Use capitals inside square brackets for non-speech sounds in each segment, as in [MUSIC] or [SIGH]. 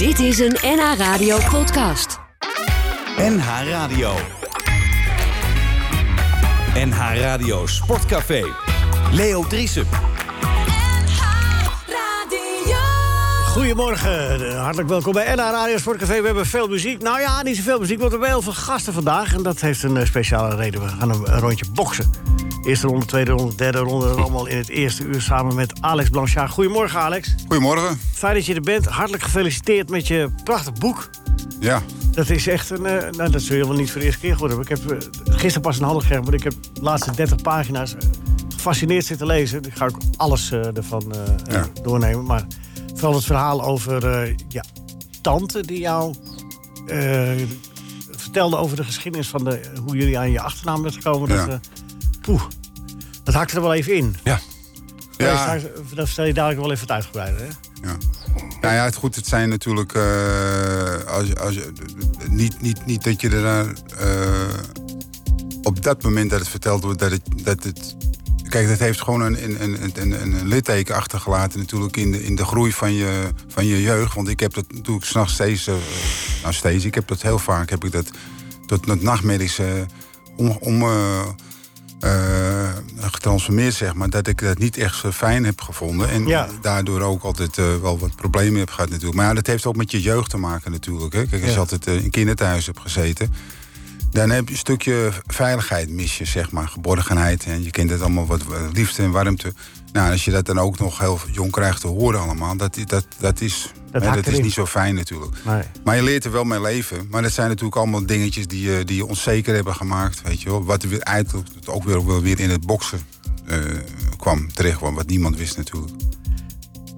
Dit is een NH Radio podcast. NH Radio. NH Radio Sportcafé. Leo Driesen. Goedemorgen, hartelijk welkom bij NH Radio Sportcafé. We hebben veel muziek. Nou ja, niet zoveel muziek, want we hebben heel veel gasten vandaag. En dat heeft een eh, speciale reden. We gaan een, een rondje boksen. Eerste ronde, tweede ronde, derde ronde. Allemaal in het eerste uur samen met Alex Blanchard. Goedemorgen, Alex. Goedemorgen. Fijn dat je er bent. Hartelijk gefeliciteerd met je prachtig boek. Ja, Dat is echt een. eh, nou, dat zul je wel niet voor de eerste keer gehoord hebben. Ik heb eh, gisteren pas een handen gegeven, maar ik heb de laatste 30 pagina's eh, gefascineerd zitten lezen. Ik ga ook alles ervan Ja. doornemen. Maar vooral het verhaal over ja, tante die jou vertelde over de geschiedenis van de, hoe jullie aan je achternaam bent gekomen. Dat, Ja. Poeh, dat hakte er wel even in. ja. Ja. Dat vertel je dadelijk wel even het uitgebreider. Hè? ja. Nou ja, het goed, het zijn natuurlijk... eh, als, als, niet, niet, niet dat je er daar... eh, op dat moment dat het verteld wordt, dat het... Dat het Kijk, dat heeft gewoon een, een, een, een, litteken achtergelaten natuurlijk in de, in de groei van je, van je jeugd. Want ik heb dat natuurlijk s'nachts steeds, eh, nou steeds, ik heb dat heel vaak, heb ik dat tot het nachtmerries om, om, eh, getransformeerd, zeg maar. Dat ik dat niet echt zo fijn heb gevonden. En Ja. daardoor ook altijd eh, wel wat problemen heb gehad natuurlijk. Maar ja, dat heeft ook met je jeugd te maken natuurlijk. Hè. Kijk, als je altijd eh, in kinderthuis hebt gezeten... dan heb je een stukje veiligheid mis je, zeg maar. Geborgenheid. En je kent het allemaal wat liefde en warmte. Nou, als je dat dan ook nog heel jong krijgt te horen allemaal... dat, dat, dat is, Dat hè, dat is niet zo fijn natuurlijk. Nee. Maar je leert er wel mee leven. Maar dat zijn natuurlijk allemaal dingetjes die je, die je onzeker hebben gemaakt. Weet je wel. Wat er weer eigenlijk ook weer, wel weer in het boksen eh, kwam terecht kwam. Wat niemand wist natuurlijk.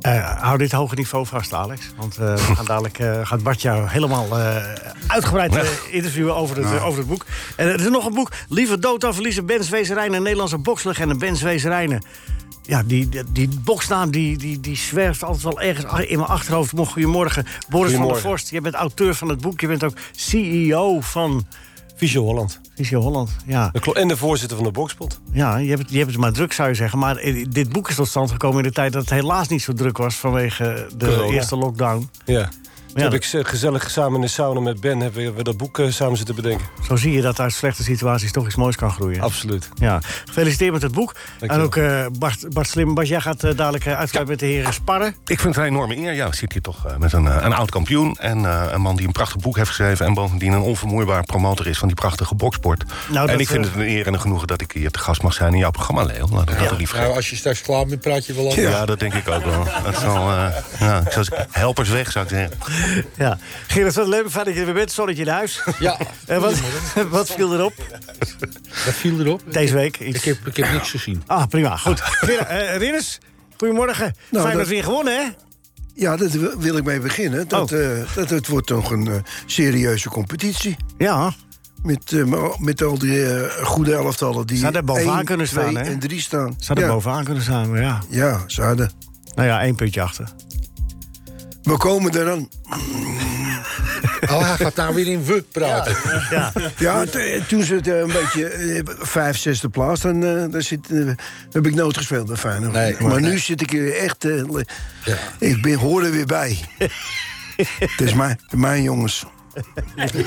Eh, hou dit hoge niveau vast, Alex. Want eh, we gaan dadelijk eh, gaat Bart jou helemaal eh, uitgebreid eh, interviewen over het, eh, over het boek. En er is nog een boek. Liever dood dan verliezen Ben Zwezerijnen, een Nederlandse bokslegende Ben Zwezerijnen. Ja, die, die, die boksnaam die, die, die zwerft altijd wel ergens in mijn achterhoofd. Mo- Goedemorgen, Boris van der. Vorst. Je bent auteur van het boek. Je bent ook CEO van Visio Holland. Visio Holland. Ja. En de voorzitter van de Bokspot. ja je, hebt, het- je hebt het maar druk, zou je zeggen. Maar eh, dit boek is tot stand gekomen in de tijd dat het helaas niet zo druk was... vanwege de Corona. eerste lockdown. Ja. Toen Ja, heb ik gezellig samen in de sauna met Ben hebben we dat boek eh, samen zitten bedenken. Zo zie je dat uit slechte situaties toch iets moois kan groeien. Absoluut. Ja. Gefeliciteerd met het boek. En ook eh, Bart, Bart Slim, Bart, jij gaat eh, dadelijk uh, uitkijken met de heren sparren. Ik vind het een enorme eer. Ja, we zitten hier toch met een, een oud kampioen. En eh, een man die een prachtig boek heeft geschreven. En bovendien een onvermoeibaar promotor is van die prachtige boksport. Nou, en ik vind het een eer en een genoegen dat ik hier te gast mag zijn in jouw programma, Leo. Laat ik dat lief Nou, als je straks klaar bent, praat je wel over. ja. dat denk ik ook wel. Dat zal, eh, ja, ik zou zeggen, helpers weg, zou ik zeggen. Ja. Gerrit, wat leuk, fijn dat je er weer bent. Zonnetje in huis. Ja, En wat, wat viel erop dat viel erop. deze week? Ik heb, ik heb niks gezien. Ah, prima. Goed. Eh, Rinus, goedemorgen. Nou, Fijn dat we weer gewonnen, hè? Ja, daar wil- ik mee beginnen. Dat, Oh. eh, dat het wordt toch een eh, serieuze competitie. Ja. Met, eh, met al die eh, goede elftallen die Zou er bovenaan kunnen staan, twee hè? en drie staan. Zou er ja, bovenaan kunnen staan, maar ja. Ja, zouden. Nou ja, één puntje achter. We komen eraan. Oh, hij gaat nou weer in we praten. Ja. Ja, toen ze het eh, een beetje eh, vijf, zesde plaats, dan, eh, dan zit, heb ik nooit gespeeld bij Feyenoord. Nee, maar nee. nu zit ik er echt... Ja. Ik ben, hoor er weer bij. [LAUGHS] Het is mijn, mijn jongens. Dat is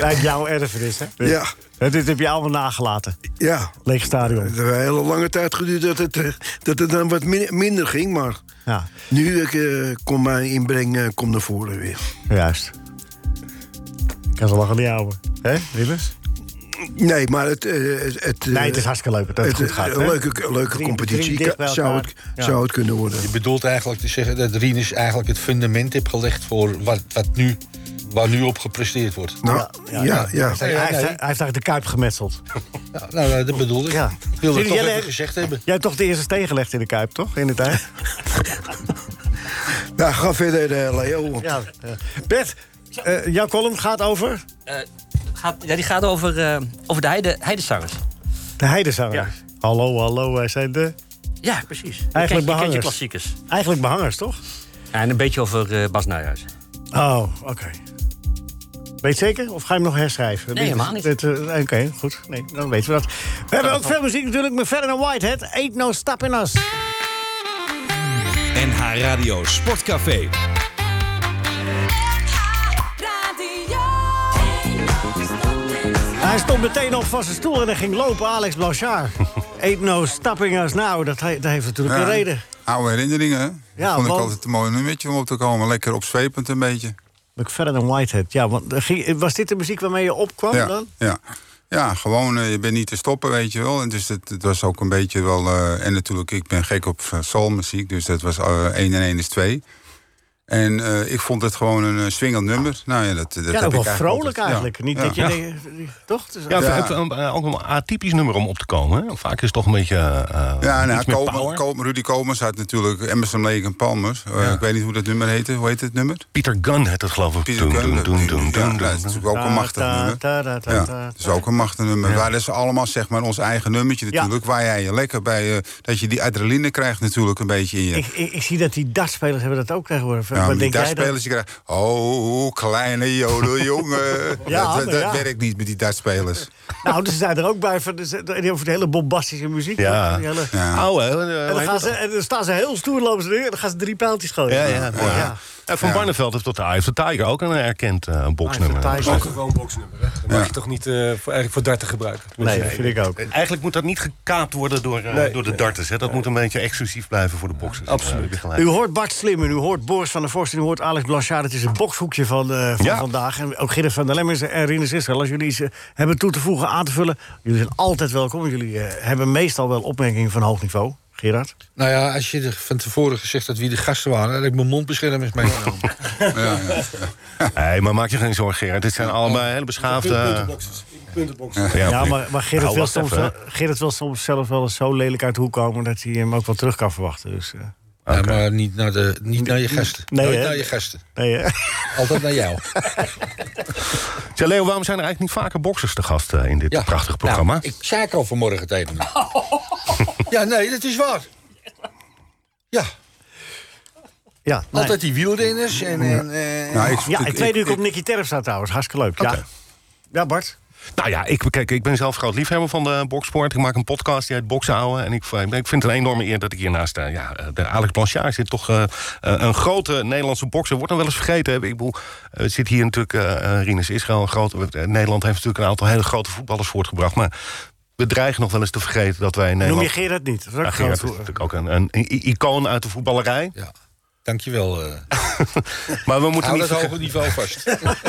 eigenlijk jouw erfenis, hè? Ja, Dit heb je allemaal nagelaten. ja. Leeg stadion. Het heeft een hele lange tijd geduurd dat het, dat het dan wat min- minder ging, maar... Ja, Nu ik, eh, kom mijn inbreng eh, kom naar voren weer. juist. Ik kan ze lachen niet houden. Hè, Rinus? Nee, maar het... eh, het, het, eh, Nee, het is hartstikke leuk dat het, het- goed gaat. Een leuke, leuke competitie zou het, Ja. zou het kunnen worden. Je bedoelt eigenlijk te zeggen dat Rinus eigenlijk het fundament heeft gelegd voor wat, wat nu, waar nu op gepresteerd wordt. Nou, Ja, ja, ja, ja. Hij, hij, heeft, hij heeft eigenlijk de kuip gemetseld. [LAUGHS] Ja, nou, eh, dat bedoel ik. Ja. Ik wil het Zie toch even gezegd hebben. Jij hebt toch de eerste steen gelegd in de kuip, toch? In de tijd? [LAUGHS] Nou, ga verder, eh, Leo. ja. eh. Bert, eh, jouw column gaat over Eh, gaat, ja, die gaat over, eh, over de heide, heidezangers. de heidezangers. Hallo, hallo, wij zijn de... Ja, precies. Eigenlijk je je behangers. klassiekers. Eigenlijk behangers, toch? Ja, en een beetje over eh, Bas Nijhuis. Oh, oké. Weet je zeker? Of ga je hem nog herschrijven? Nee, helemaal niet. eh, Oké, goed. Nee, dan weten we dat. We hebben ook veel muziek natuurlijk met Ferdinand Whitehead. Ain't no stopping us. NH Radio Sportcafé. Hij stond meteen op van zijn stoel en hij ging lopen, Alex Blanchard. [LAUGHS] Ain't no stopping us now. Dat, he- dat heeft natuurlijk Ja. een reden. Oude herinneringen, hè? Ja, Vond ik want- altijd een mooi nummertje om op te komen. Lekker opzwepend een beetje. McFadden en Whitehead. Ja, want er ging- was dit de muziek waarmee je opkwam Ja, dan? ja. ja gewoon, eh, je bent niet te stoppen, weet je wel. En dus het, het was ook een beetje wel... eh, en natuurlijk, ik ben gek op eh, soulmuziek. Dus dat was eh 1 en 1 is 2. En eh, ik vond het gewoon een uh, swingend nummer. Nou ja, dat, dat Ja, heb ook ik wel vrolijk altijd. eigenlijk. Ja. Niet Ja. dat je toch? Ja, Ja. het, eh, ook een atypisch nummer om op te komen. Hè? Vaak is het toch een beetje. eh, Ja, nou, power. Koolman- Rudy Komers had natuurlijk Emerson, Lake en Palmer. Eh, Ik weet niet hoe dat nummer heette. Hoe heet het nummer? Peter Gunn heet het, geloof ik. Peter Doen, Gunn. doen, doen, doen, Ja, doen, dat is natuurlijk ook een machtig nummer. dat is ook een machtig nummer. Dat is allemaal zeg maar ons eigen nummertje Ja. natuurlijk. Waar jij je lekker bij... eh, dat je die adrenaline krijgt natuurlijk een beetje in je. Ik, ik, ik zie dat die dartspelers hebben dat ook tegenwoordig. Wat maar die denk jij dan? je. Oh, kleine jodeljongen. [LAUGHS] Ja, dat dat, maar dat ja. werkt niet met die dartspelers. Nou, dus ze zijn er ook bij van over de hele bombastische muziek. Ja. Die hele- Ja. Oude, hè? En, dan gaan ze, en dan staan ze heel stoer lopen ze erin, en dan gaan ze drie pijltjes gooien. Ja, ja, Ja, van Ja. Barneveld heeft tot de Eye of the Tiger ook een erkend eh boxnummer. Eye of the Tiger. Ook gewoon boxnummer. Hè? Dat mag Ja. je toch niet eh, voor, eigenlijk voor darten gebruiken. Nee, dat vind ik ook. Eigenlijk moet dat niet gekaapt worden door, eh, Nee, door de nee. darters. Hè? Dat moet een beetje exclusief blijven voor de boxers. Absoluut. Eh. U hoort Bart Slim en u hoort Boris van der Vorst en u hoort Alex Blanchard. Het is het bokshoekje van, eh, van Ja. vandaag. En ook Gerrit van der Lem is er en Rinus Israël. Als jullie iets eh, hebben toe te voegen, aan te vullen... jullie zijn altijd welkom. Jullie eh, hebben meestal wel opmerkingen van hoog niveau. Gerard? Nou ja, als je er van tevoren gezegd had wie de gasten waren... had ik mijn mondbeschermers meegenomen. [LAUGHS] Ja, ja. Nee, maar maak je geen zorgen, Gerard. Dit zijn allebei hele beschaafde... Ja, maar, maar Gerrit, Nou, wil soms, Gerrit wil soms zelf wel eens zo lelijk uit de hoek komen... dat hij hem ook wel terug kan verwachten. Dus, Ja, maar niet naar, de, niet naar je gasten. Nee, Nooit naar je gasten. nee, hè? Altijd naar jou. [LAUGHS] Zeg, Leo, waarom zijn er eigenlijk niet vaker boxers te gast eh, in dit prachtige programma? Nou, ik zei ik al vanmorgen tegen hem. [LAUGHS] ja, nee, dat is waar. Ja, ja, nee. altijd die wielrenners en... en Nou, ik, Ja, ik weet nu op Nicky Terpstra trouwens. Hartstikke leuk. Ja. ja, Bart? Nou ja, ik, kijk, ik ben zelf groot liefhebber van de boksport. Ik maak een podcast die heet Boksouwen. En ik, ik vind het een enorme eer dat ik hier naast uh, ja, de Alex Blanchard zit. Toch uh, een grote Nederlandse bokser. Wordt dan wel eens vergeten. Ik bedoel, uh, zit hier natuurlijk Rinus Israël. Een grote, Nederland heeft natuurlijk een aantal hele grote voetballers voortgebracht. Maar we dreigen nog wel eens te vergeten dat wij in Nederland... Noem je Gerard niet? Dat is ook ja, Gerard is natuurlijk ook een, een, een, icoon uit de voetballerij. Ja. Dankjewel. Uh. [LAUGHS] maar we moeten Hou niet hoge niveau vast.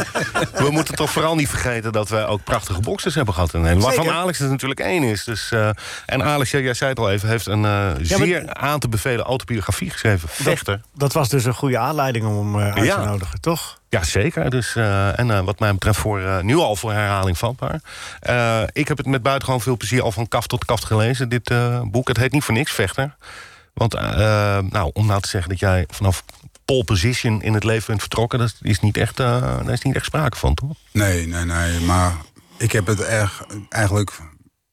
[LAUGHS] we moeten toch vooral niet vergeten dat wij ook prachtige boxers hebben gehad in Nederland. Waarvan Alex er natuurlijk één is. Dus, uh, en Alex, jij zei het al even, heeft een uh, ja, zeer maar, aan te bevelen autobiografie geschreven. Vechter. Dat, dat, was dus een goede aanleiding om hem uh, uit ja. te nodigen, toch? Ja, zeker. Dus, uh, en wat mij betreft voor, nu al voor herhaling vatbaar. ik heb het met buitengewoon veel plezier al van kaft tot kaft gelezen, dit boek. Het heet niet voor niks Vechter. Want uh, nou, om nou te zeggen dat jij vanaf pole position in het leven bent vertrokken... dat is niet echt, uh, daar is niet echt sprake van, toch? Nee, nee, nee. Maar ik heb het erg, eigenlijk,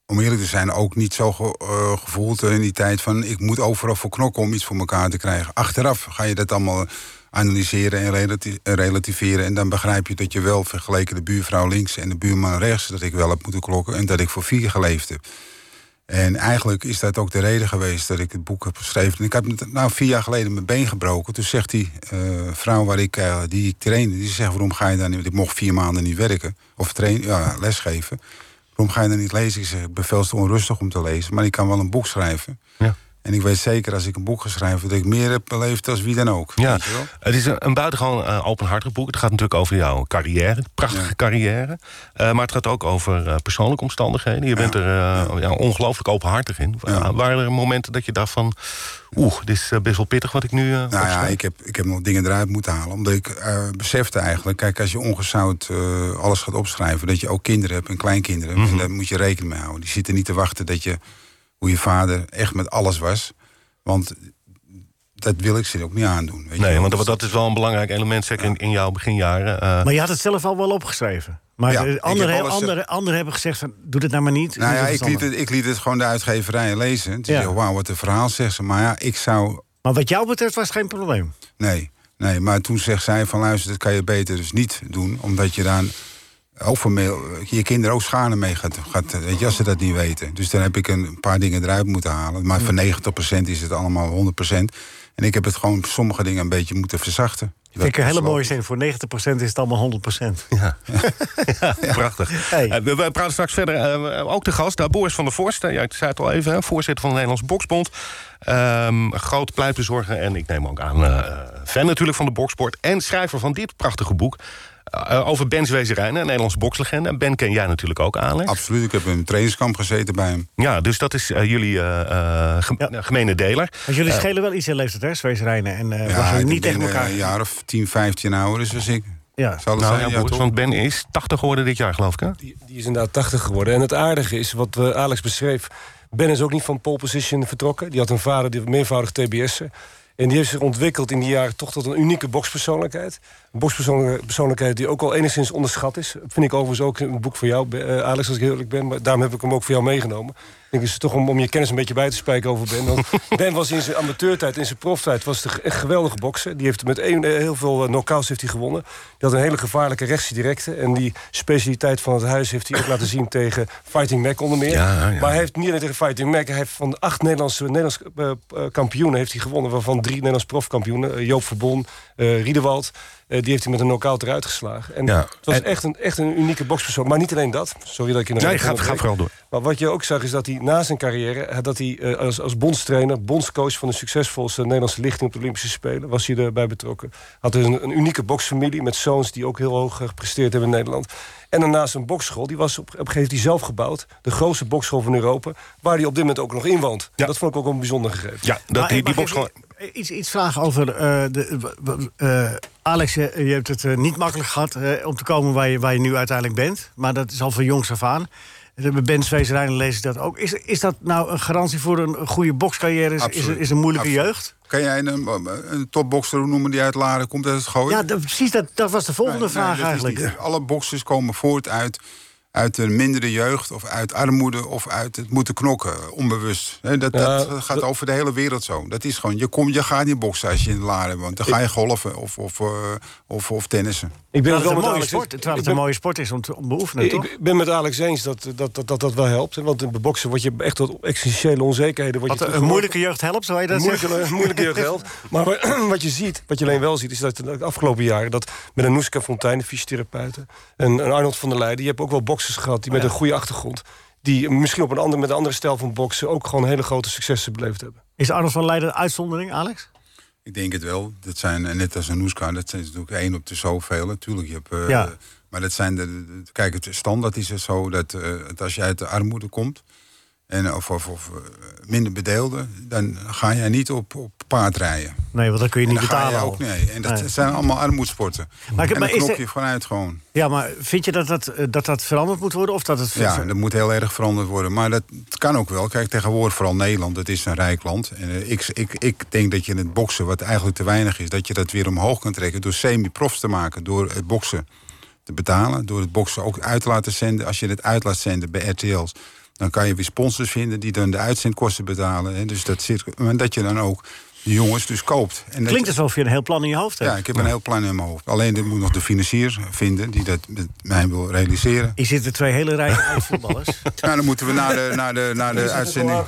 om eerlijk te zijn... ook niet zo ge, uh, gevoeld in die tijd van... ik moet overal voor knokken om iets voor elkaar te krijgen. Achteraf ga je dat allemaal analyseren en relati relativeren... en dan begrijp je dat je wel vergeleken de buurvrouw links... en de buurman rechts, dat ik wel heb moeten klokken... en dat ik voor vier geleefd heb. En eigenlijk is dat ook de reden geweest dat ik het boek heb geschreven. En ik heb nou vier jaar geleden mijn been gebroken. Toen zegt die uh, vrouw waar ik, uh, die trainde, die zegt waarom ga je dan niet? Ik mocht vier maanden niet werken of trainen, ja, lesgeven. Waarom ga je dan niet lezen? Ik zeg ik ben veel te onrustig om te lezen, maar ik kan wel een boek schrijven. Ja. En ik weet zeker als ik een boek ga schrijven dat ik meer heb beleefd als wie dan ook. Ja, het is een, een buitengewoon uh, openhartig boek. Het gaat natuurlijk over jouw carrière, prachtige ja. carrière. Uh, maar het gaat ook over uh, persoonlijke omstandigheden. Je bent er ja. Ja, ongelooflijk openhartig in. Waren er momenten dat je dacht van... Oeh, dit is best wel pittig wat ik nu... nou ja, ik heb, ik heb nog dingen eruit moeten halen. Omdat ik besefte eigenlijk... Kijk, als je ongezout alles gaat opschrijven... dat je ook kinderen hebt en kleinkinderen. Mm -hmm. En daar moet je rekening mee houden. Die zitten niet te wachten dat je hoe je vader echt met alles was. Want dat wil ik ze ook niet aandoen. Weet nee, je want dat is wel een belangrijk element, zeker ja. in, in, jouw beginjaren. Uh... Maar je had het zelf al wel opgeschreven. Maar ja, anderen he, andere, andere hebben gezegd, van, doe dit nou maar niet. Nou ja, ik liet, het, ik liet het gewoon de uitgeverijen lezen. Toen ja. dacht wauw, wat een verhaal zegt ze. Maar ja, ik zou... Maar wat jou betreft was het geen probleem? Nee, nee, maar toen zegt zij van luister, dat kan je beter dus niet doen. Omdat je dan ook voor je kinderen ook schade mee gaat, gaat, weet je, als ze dat niet weten. Dus dan heb ik een paar dingen eruit moeten halen. Maar voor 90% is het allemaal 100%. En ik heb het gewoon sommige dingen een beetje moeten verzachten. Ik vind ik een hele mooie zin. Voor 90% is het allemaal 100%. [LAUGHS] Ja, prachtig. Hey. Eh, we, we praten straks verder. eh, ook de gast, daar Boris van der Vorst. eh, ja, ik zei het al even, hè, voorzitter van de Nederlandse Boksbond. Ehm groot pleitbezorger en ik neem ook aan eh, fan natuurlijk van de boksport. En schrijver van dit prachtige boek. Eh, over Ben Zwezerijnen, een Nederlandse bokslegende. En Ben ken jij natuurlijk ook, Alex. Absoluut, ik heb in een trainingskamp gezeten bij hem. Ja, dus dat is eh, jullie eh, eh, gem- Ja. eh, gemene deler. Want jullie schelen wel iets in leeftijd, hè? En eh Ja, we ik niet ben, tegen elkaar. Een jaar of 10, 15 ouder is als ik. Ja. Zal het Nou zijn? ja, want Ben is 80 geworden dit jaar, geloof ik, hè? Die, die is inderdaad 80 geworden. En het aardige is, wat Alex beschreef... Ben is ook niet van pole position vertrokken. Die had een vader die meervoudig TBS'en. En die heeft zich ontwikkeld in die jaren toch tot een unieke bokspersoonlijkheid. Een die ook al enigszins onderschat is. Vind ik overigens ook een boek voor jou, eh, Alex, als ik heel eerlijk ben. Maar daarom heb ik hem ook voor jou meegenomen. Ik denk, het is toch om, om je kennis een beetje bij te spijken over Ben. Want [LAUGHS] Ben was in zijn amateurtijd, in zijn proftijd, was de echt geweldige bokser. Die heeft met een, eh, heel veel eh, knockouts heeft hij gewonnen. Die had een hele gevaarlijke rechtse directe. En die specialiteit van het huis heeft hij ook laten zien tegen Fighting Mac onder meer. Ja, ja. Maar hij heeft niet alleen tegen Fighting Mac. Hij heeft van de acht Nederlandse, Nederlandse kampioenen heeft hij gewonnen. Waarvan drie Nederlands profkampioenen. Joop Verbon, eh Riedewald. Eh, die heeft hij met een knockout eruit geslagen. En Ja. het was En- echt, een, echt een unieke bokspersoon. Maar niet alleen dat. Sorry dat ik je nog Nee, ga, ga vooral door. Maar wat je ook zag is dat hij na zijn carrière... eh, dat hij eh, als, als bondstrainer, bondscoach van de succesvolste Nederlandse lichting op de Olympische Spelen... was hij erbij betrokken. Had dus een, een unieke boksfamilie met zoons die ook heel hoog gepresteerd hebben in Nederland. En daarnaast een bokschool, die was op, op een gegeven moment zelf gebouwd. De grootste bokschool van Europa, waar hij op dit moment ook nog in woont. Ja. Dat vond ik ook een bijzonder gegeven. Ja, dat, Maar die, die mag bokschool... even Iets, iets vragen over eh, de. eh, Alex, je, je hebt het eh, niet makkelijk gehad eh, om te komen waar je, waar je nu uiteindelijk bent. Maar dat is al van jongs af aan. Eh, Bij Ben Zweesrijnen lees ik dat ook. Is, is dat nou een garantie voor een goede bokscarrière? Is, is, een moeilijke Absoluut. jeugd? Kan jij een, een topbokser noemen die uit Laren komt uit het gooien? Ja, dat, precies. Dat, dat was de volgende Nee, vraag eigenlijk. niet- alle boxers komen voort uit, uit een mindere jeugd... of uit armoede of uit het moeten knokken, onbewust. Hè, dat, Ja, dat gaat over de hele wereld zo. Dat is gewoon, je, komt, je gaat niet boksen als je in de Laren woont. Dan ga je golfen of, of, eh, of, of tennissen. Ik ben Terwijl het het wel een met mooie Alex sport, terwijl ik het ben- een mooie sport is om te om beoefenen, toch? Ik ben met Alex eens dat dat, dat, dat, dat wel helpt. Want in boksen word je echt tot existentiële onzekerheden. Word je Wat een moeilijke jeugd helpt, zou je dat Een zeggen? moeilijke, [LAUGHS] moeilijke jeugd helpt. Maar [CLEARS THROAT] wat je ziet, wat je alleen wel ziet, is dat de afgelopen jaren... dat met een Noeska Fontijn, de fysiotherapeuten... en Arnold van der Leijden... je hebt ook wel boxers gehad die met een goede achtergrond... die misschien op een andere, met een andere stijl van boksen... ook gewoon hele grote successen beleefd hebben. Is Arnold van Leiden een uitzondering, Alex? Ik denk het wel. Dat zijn, eh, net als een Noeska, dat zijn natuurlijk één op de zoveel. Natuurlijk, je hebt, eh, Ja. Maar dat zijn de, de- kijk, het standaard is het zo dat, eh, dat als je uit de armoede komt... En, of, of, of eh, minder bedeelde, dan ga jij niet op, op paard rijden. Nee, want dan kun je niet betalen. je al. ook nee. En dat Nee. zijn allemaal armoedsporten. Maar ik- en maar er- je vanuit gewoon. Ja, maar vind je dat dat, eh, dat dat veranderd moet worden? Of dat het Ja, dat moet heel erg veranderd worden. Maar dat kan ook wel. Kijk, tegenwoordig vooral Nederland, dat is een rijk land. En eh, ik, ik, ik denk dat je in het boksen, wat eigenlijk te weinig is... dat je dat weer omhoog kan trekken door semi-profs te maken. Door het boksen te betalen. Door het boksen ook uit te laten zenden. Als je het uit laat zenden bij RTL's... dan kan je weer sponsors vinden die dan de uitzendkosten betalen. Hè. Dus dat, zit, maar dat je dan ook de jongens dus koopt. En dat Klinkt je- alsof je een heel plan in je hoofd hebt. Ja, ik heb een heel plan in mijn hoofd. Alleen dit moet nog de financier vinden die dat met mij wil realiseren. Hier zitten twee hele rijke [LAUGHS] voetballers. Nou, dan moeten we naar de, naar de, naar de uitzending.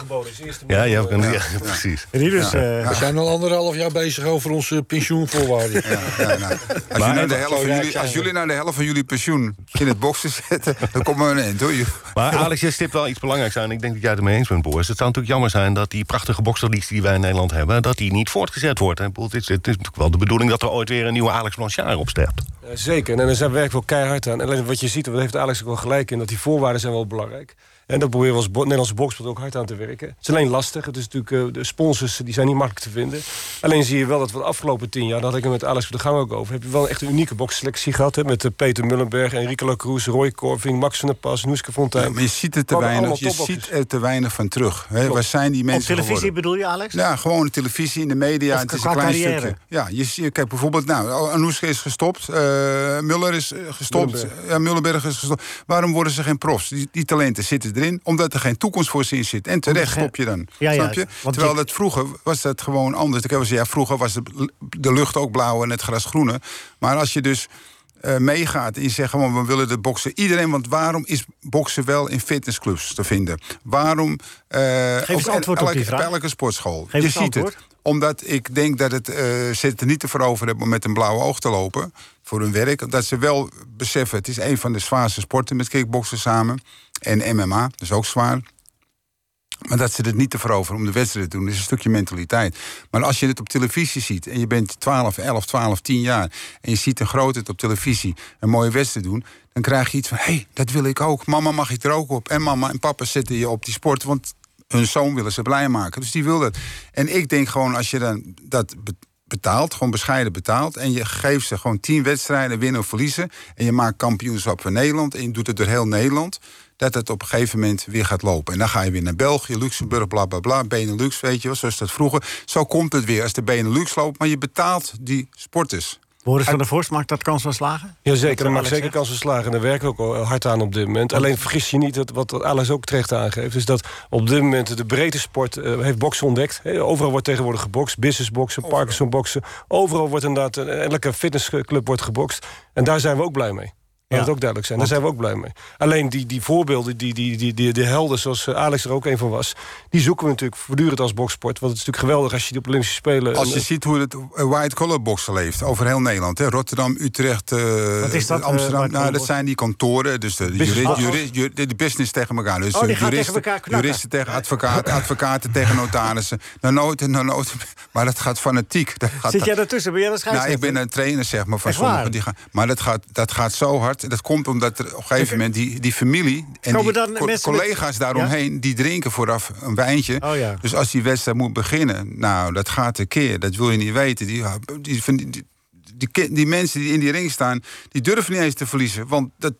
Ja, ja, ja, precies. Dus, eh, We zijn al anderhalf jaar bezig over onze pensioenvoorwaarden. Ja, ja, nou, als, je Maar- de helft van jullie, als jullie naar de helft van jullie pensioen in het boksen [LAUGHS] zetten, dan komen we een eind, hoor. Maar Alex, je stipt wel iets belangrijks aan. Ik denk dat jij het ermee eens bent, Boris. Het zou natuurlijk jammer zijn dat die prachtige bokserliefde die wij in Nederland hebben... dat die niet voortgezet wordt. Het is, natuurlijk wel de bedoeling dat er ooit weer een nieuwe Alex Blanchard opstept. Zeker, en daar we werken wel keihard aan. En wat je ziet, daar heeft Alex ook wel gelijk in... dat die voorwaarden zijn wel belangrijk. En daar proberen we als bo- Nederlandse boksport ook hard aan te werken. Het is alleen lastig. Het is natuurlijk, eh, de sponsors die zijn niet makkelijk te vinden. Alleen zie je wel dat we de afgelopen tien jaar... daar had ik het met Alex de Gang ook over... heb je wel echt een unieke boksselectie gehad. Hè, met eh, Peter Mullenberg, Enrique Lacroix, Roy Corving... Max van der Pas, Noeske Fontijn. Maar je ziet er te weinig, je ziet er te weinig van terug. Hè. Waar zijn die op mensen televisie geworden? bedoel je, Alex? Ja, gewoon de televisie, in de media. Of het is qua een klein carrière. stukje. Ja, je ziet, kijk bijvoorbeeld, nou, Anoushka is gestopt, eh, Muller is eh, gestopt, Mullenberg. ja, Mullenberg is gestopt. Waarom worden ze geen profs? Die, die talenten zitten erin, omdat er geen toekomst voor ze in zit. En terecht stop je dan. Ja, ja, snap je? want Terwijl dat vroeger was dat gewoon anders. Ik heb ja, vroeger was de, lucht ook blauw en het gras groener. Maar als je dus eh, meegaat en je zegt gewoon, we willen de boksen. Iedereen, want waarom is boksen wel in fitnessclubs te vinden? Waarom... eh, eens ook antwoord op elke, die vraag. bij elke sportschool. Geef je eens ziet antwoord. het. Omdat ik denk dat het, ze het er niet te voor over hebben om met een blauwe oog te lopen voor hun werk. Dat ze wel beseffen, het is een van de zwaarste sporten met kickboksen samen. En MMA, is ook zwaar. Maar dat ze het niet te veroveren om de wedstrijd te doen, is een stukje mentaliteit. Maar als je het op televisie ziet en je bent 12, 11, 12, 10 jaar... en je ziet een grootheid op televisie een mooie wedstrijd doen... dan krijg je iets van, hé, hey, dat wil ik ook. Mama mag ik er ook op. En mama en papa zetten je op die sport, want hun zoon willen ze blij maken. Dus die wil dat. En ik denk gewoon, als je dan dat be- betaalt, gewoon bescheiden betaalt... en je geeft ze gewoon tien wedstrijden, winnen of verliezen... en je maakt kampioenschap van Nederland... en je doet het door heel Nederland... dat het op een gegeven moment weer gaat lopen. En dan ga je weer naar België, Luxemburg, bla bla bla... Benelux, weet je wel, zoals dat vroeger. Zo komt het weer als de Benelux loopt... maar je betaalt die sporters. Boris van der Vorst, maakt dat kans van slagen? Jazeker, mag Alex zeker zegt. kans van slagen. En daar werken we ook al hard aan op dit moment. Alleen vergis je niet, dat, wat Alex ook terecht aangeeft... is dat op dit moment de breedte sport eh, heeft boksen ontdekt. Hè, overal wordt tegenwoordig gebokst. Businessboksen, Parkinsonboksen. Overal wordt inderdaad, elke fitnessclub wordt gebokst. En daar zijn we ook blij mee. Laat Ja. het ook duidelijk zijn. Daar zijn we ook blij mee. Alleen die, die voorbeelden, die, die, die, die, die helden zoals eh, Alex er ook een van was... die zoeken we natuurlijk voortdurend als boksport. Want het is natuurlijk geweldig als je die op de Olympische Spelen... Als je ziet hoe het white collar boksen leeft over heel Nederland. Hè? Rotterdam, Utrecht, eh, Wat is dat, eh, Amsterdam. nou, dat zijn die kantoren. Dus de, de, Business juri- box. juri- ju- de, de business tegen elkaar. Dus Oh, die eh, gaan tegen juristen, elkaar juristen tegen advocaten, advocaten tegen notarissen. Nou nooit, nou nooit. [LAUGHS] Maar dat gaat fanatiek. Dat gaat, Zit jij daartussen? Ben jij de nou, ik ben een trainer, zeg maar, van sommigen. Die gaan, maar dat gaat, dat gaat zo hard. Dat komt omdat er op een gegeven moment die, die familie... en Komen die co- met- collega's daaromheen... die drinken vooraf een wijntje. Oh ja. Dus als die wedstrijd moet beginnen... nou, dat gaat een keer. Dat wil je niet weten. Die, die, die, die mensen die in die ring staan... die durven niet eens te verliezen. Want dat...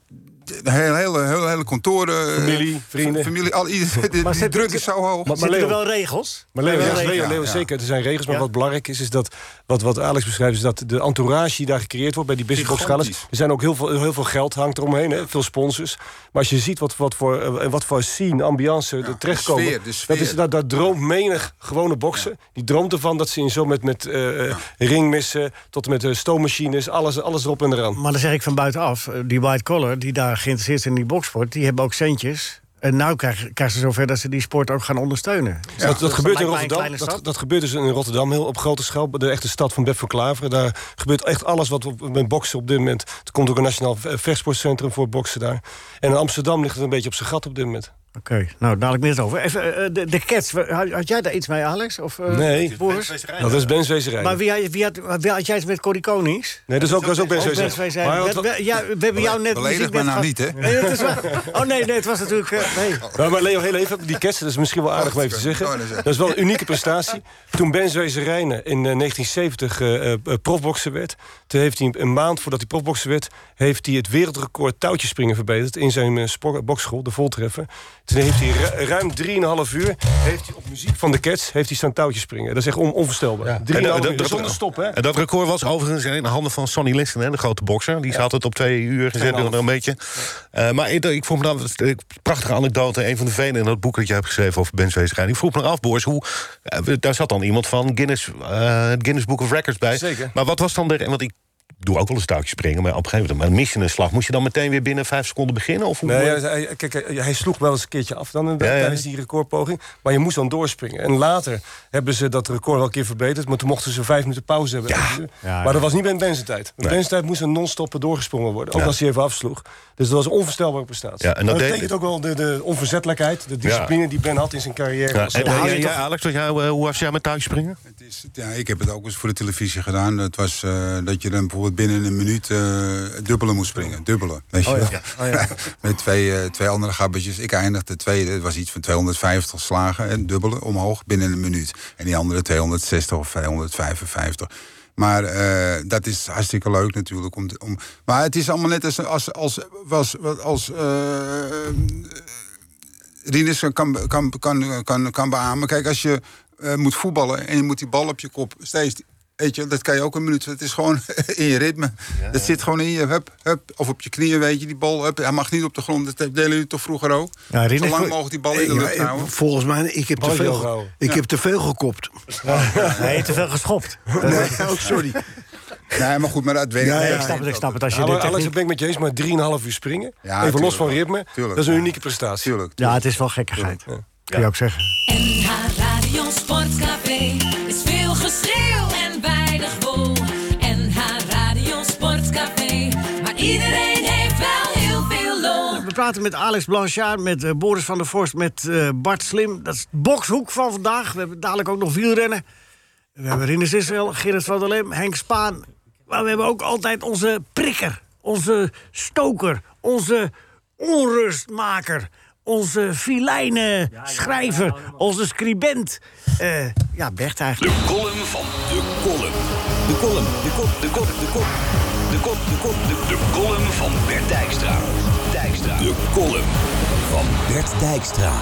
De hele, hele, hele, hele kantoren... eh, Familie, vrienden. Familie, al, [LAUGHS] Maar die zit- druk is zo hoog. Maar- Zitten er Leo- wel regels? Maar Leo, Wel ja, regels? Leo, ja, Leo, ja. zeker, er zijn regels. Maar Ja. wat belangrijk is, is dat wat, wat Alex beschrijft... is dat de entourage die daar gecreëerd wordt bij die. Gigantisch. er zijn ook heel veel, heel veel geld hangt eromheen, hè, veel sponsors. Maar als je ziet wat, wat, voor, eh, wat voor scene, ambiance er terechtkomen... sfeer, de sfeer. Dat, is, dat, dat droomt menig gewone boksen. Die droomt ervan dat ze in zo met, met eh, ringmissen... tot en met stoommachines, alles, alles erop en eraan. Maar dan zeg ik van buitenaf, die white collar die daar geïnteresseerd zijn in die boksport, die hebben ook centjes. En nu krijgen, krijgen ze zover dat ze die sport ook gaan ondersteunen. dat, dat, gebeurt in Rotterdam. Dat, dat gebeurt dus in Rotterdam heel op grote schaal. De echte stad van Bert van Klaveren. Daar gebeurt echt alles wat op, met boksen op dit moment. Er komt ook een nationaal ve- vechtsportcentrum voor boksen daar. En in Amsterdam ligt het een beetje op zijn gat op dit moment. Oké, nou dadelijk meer over. Even eh, de, de Cats, had, had jij daar iets mee, Alex? Of, eh, Nee. Boris? Dat is Ben Zweezerij. Maar wie had, wie, had, wie had jij het met Corrie Konings? Nee, dat is ook, dat is ook Ben Zweezerij. Zweezerij. Maar We, ja, we hebben jou net muziek nou niet, hè? Nee, dat is. Oh nee, nee, het was natuurlijk... eh, nee. [LAUGHS] Maar, maar Leo, heel even, die Kets, dat is misschien wel aardig om even te zeggen. Oh, dat is- wel een unieke prestatie. Toen Ben Zwezerijnen in eh, 1970 eh, eh, profbokser werd... toen heeft hij een maand voordat hij profbokser werd... heeft hij het wereldrecord touwtjespringen verbeterd... in zijn eh, bokschool, de Voltreffen. Toen heeft hij ru- ruim 3,5 uur... heeft hij op muziek van de Cats heeft hij staan touwtjespringen. Dat is echt on- onvoorstelbaar. 3,5 En dat- uur, zonder stop, hè? En dat record was overigens in de handen van Sonny Liston, hè, de grote bokser. Die zat het op twee uur gezet, een beetje. Eh, maar ik, ik vroeg me dan, een prachtige anekdote, een van de vele in dat boek dat je hebt geschreven over Ben Zweesgein. Ik vroeg me af, Boris, hoe, eh, daar zat dan iemand van Guinness, eh, Guinness Book of Records bij. Zeker. Maar wat was dan de, want ik doe ook wel een touwtje springen, maar op een gegeven moment, maar mis je een slag, moest je dan meteen weer binnen vijf seconden beginnen? Of hoe, Nee, hij, hij- kijk, hij, hij sloeg wel eens een keertje af dan inderdaad, Ja, ja. tijdens die recordpoging. Maar je moest dan doorspringen. En later hebben ze dat record wel een keer verbeterd. Maar toen mochten ze vijf minuten pauze hebben. Ja, maar dat was niet bij een benzentijd. Een benzentijd moest er non-stop doorgesprongen worden. Ook Ja. als hij even afsloeg. Dus dat was een onvoorstelbare prestatie. Ja, en dat deed- betekent ook wel de, de onverzettelijkheid, de discipline die Ben had in zijn carrière. Ja, en, Ja, en toch- Alex, jou, eh, hoe was jij met touwspringen? Het is, ja, ik heb het ook eens voor de televisie gedaan. Het was eh, dat je dan bijvoorbeeld binnen een minuut eh dubbele moest springen. Dubbele, weet je Oh ja. Oh ja. [LAUGHS] Met twee, eh, twee andere gabbetjes. Ik eindigde tweede. Het was iets van 250 slagen. En dubbele omhoog binnen een minuut. En die andere 260 of 255. Maar eh, dat is hartstikke leuk natuurlijk. Om, om, maar het is allemaal net als, als, als, was, als eh, Rinus kan, kan, kan, kan, kan beamen. Kijk, als je moet voetballen en je moet die bal op je kop steeds. Weet je, dat kan je ook een minuut. Het is gewoon [LAUGHS] in je ritme. dat zit gewoon in je hup, hup. Of op je knieën, weet je, die bal. Hup. Hij mag niet op de grond. Dat deden jullie toch vroeger ook? Ja, Zo lang mogelijk die bal in de lucht houden. volgens mij, ik heb te veel, ik heb te veel gekopt. Nee, te veel geschopt. [LAUGHS] Nee, oh, sorry. Nee, maar goed, maar dat weet Ja, ja, ik snap het, ik snap het. Als je maar Alex, techniek... ben ik met je eens, maar 3,5 uur springen. Ja, even los van ritme. Tuurlijk, dat is een unieke prestatie. Tuurlijk. Ja, het is wel gekkigheid. Kun je ook zeggen. NH Radio Iedereen heeft wel heel veel lol. We praten met Alex Blanchard, met eh, Boris van der Vorst, met eh, Bart Slim. Dat is het bokshoek van vandaag. We hebben dadelijk ook nog wielrennen. We hebben Rinus Israël, Gerrit van der Lem, Henk Spaan. Maar we hebben ook altijd onze prikker, onze stoker, onze onrustmaker... onze filijne schrijver, onze scribent. Eh, ja, Bert eigenlijk. De column van de column. De column, de kop, de kop, de kop. De kop, de kop, de De van Bert Dijkstra. Dijkstra. De column van Bert Dijkstra.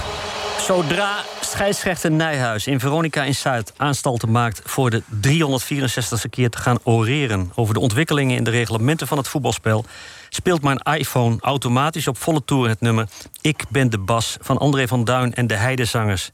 Zodra scheidsrechter Nijhuis in Veronica in Zuid aanstalten maakt voor de 364ste keer te gaan oreren over de ontwikkelingen in de reglementen van het voetbalspel, speelt mijn iPhone automatisch op volle toer het nummer Ik ben de Bas van André van Duin en de Heidezangers.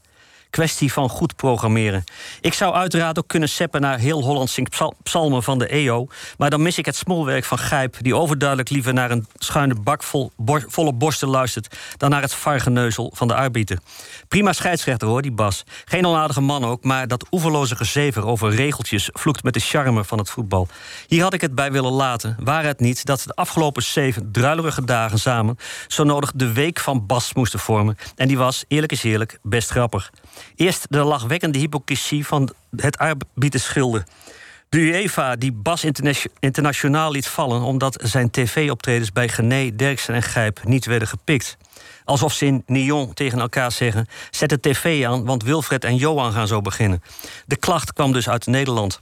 Kwestie van goed programmeren. Ik zou uiteraard ook kunnen seppen naar heel Holland psalmen van de EO. Maar dan mis ik het smolwerk van Gijp, die overduidelijk liever naar een schuine bak vol volle borsten luistert. dan naar het vargeneuzel van de arbiter. Prima scheidsrechter hoor, die Bas. Geen onaardige man ook, maar dat oeverloze gezever over regeltjes vloekt met de charme van het voetbal. Hier had ik het bij willen laten. Waar het niet dat de afgelopen zeven druilerige dagen samen zo nodig de week van Bas moesten vormen. En die was, eerlijk is eerlijk, best grappig. Eerst de lachwekkende hypocrisie van het arbiterschilde. De UEFA die Bas interna- internationaal liet vallen omdat zijn tv-optredens bij Gené, Derksen en Gijp niet werden gepikt. Alsof ze in Nyon tegen elkaar zeggen: zet de tv aan, want Wilfred en Johan gaan zo beginnen. De klacht kwam dus uit Nederland.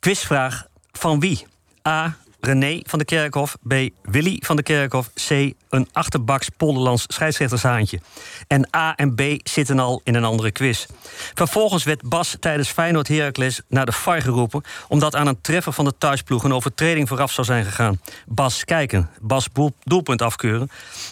Quizvraag: van wie? A. René van de Kerkhof. B. Willy van de Kerkhof. C. Een achterbaks Polderlands scheidsrechtershaantje. En A en B zitten al in een andere quiz. Vervolgens werd Bas tijdens Feyenoord Heracles naar de VAR geroepen... omdat aan een treffer van de thuisploeg een overtreding vooraf zou zijn gegaan. Bas kijken, Bas doelpunt afkeuren.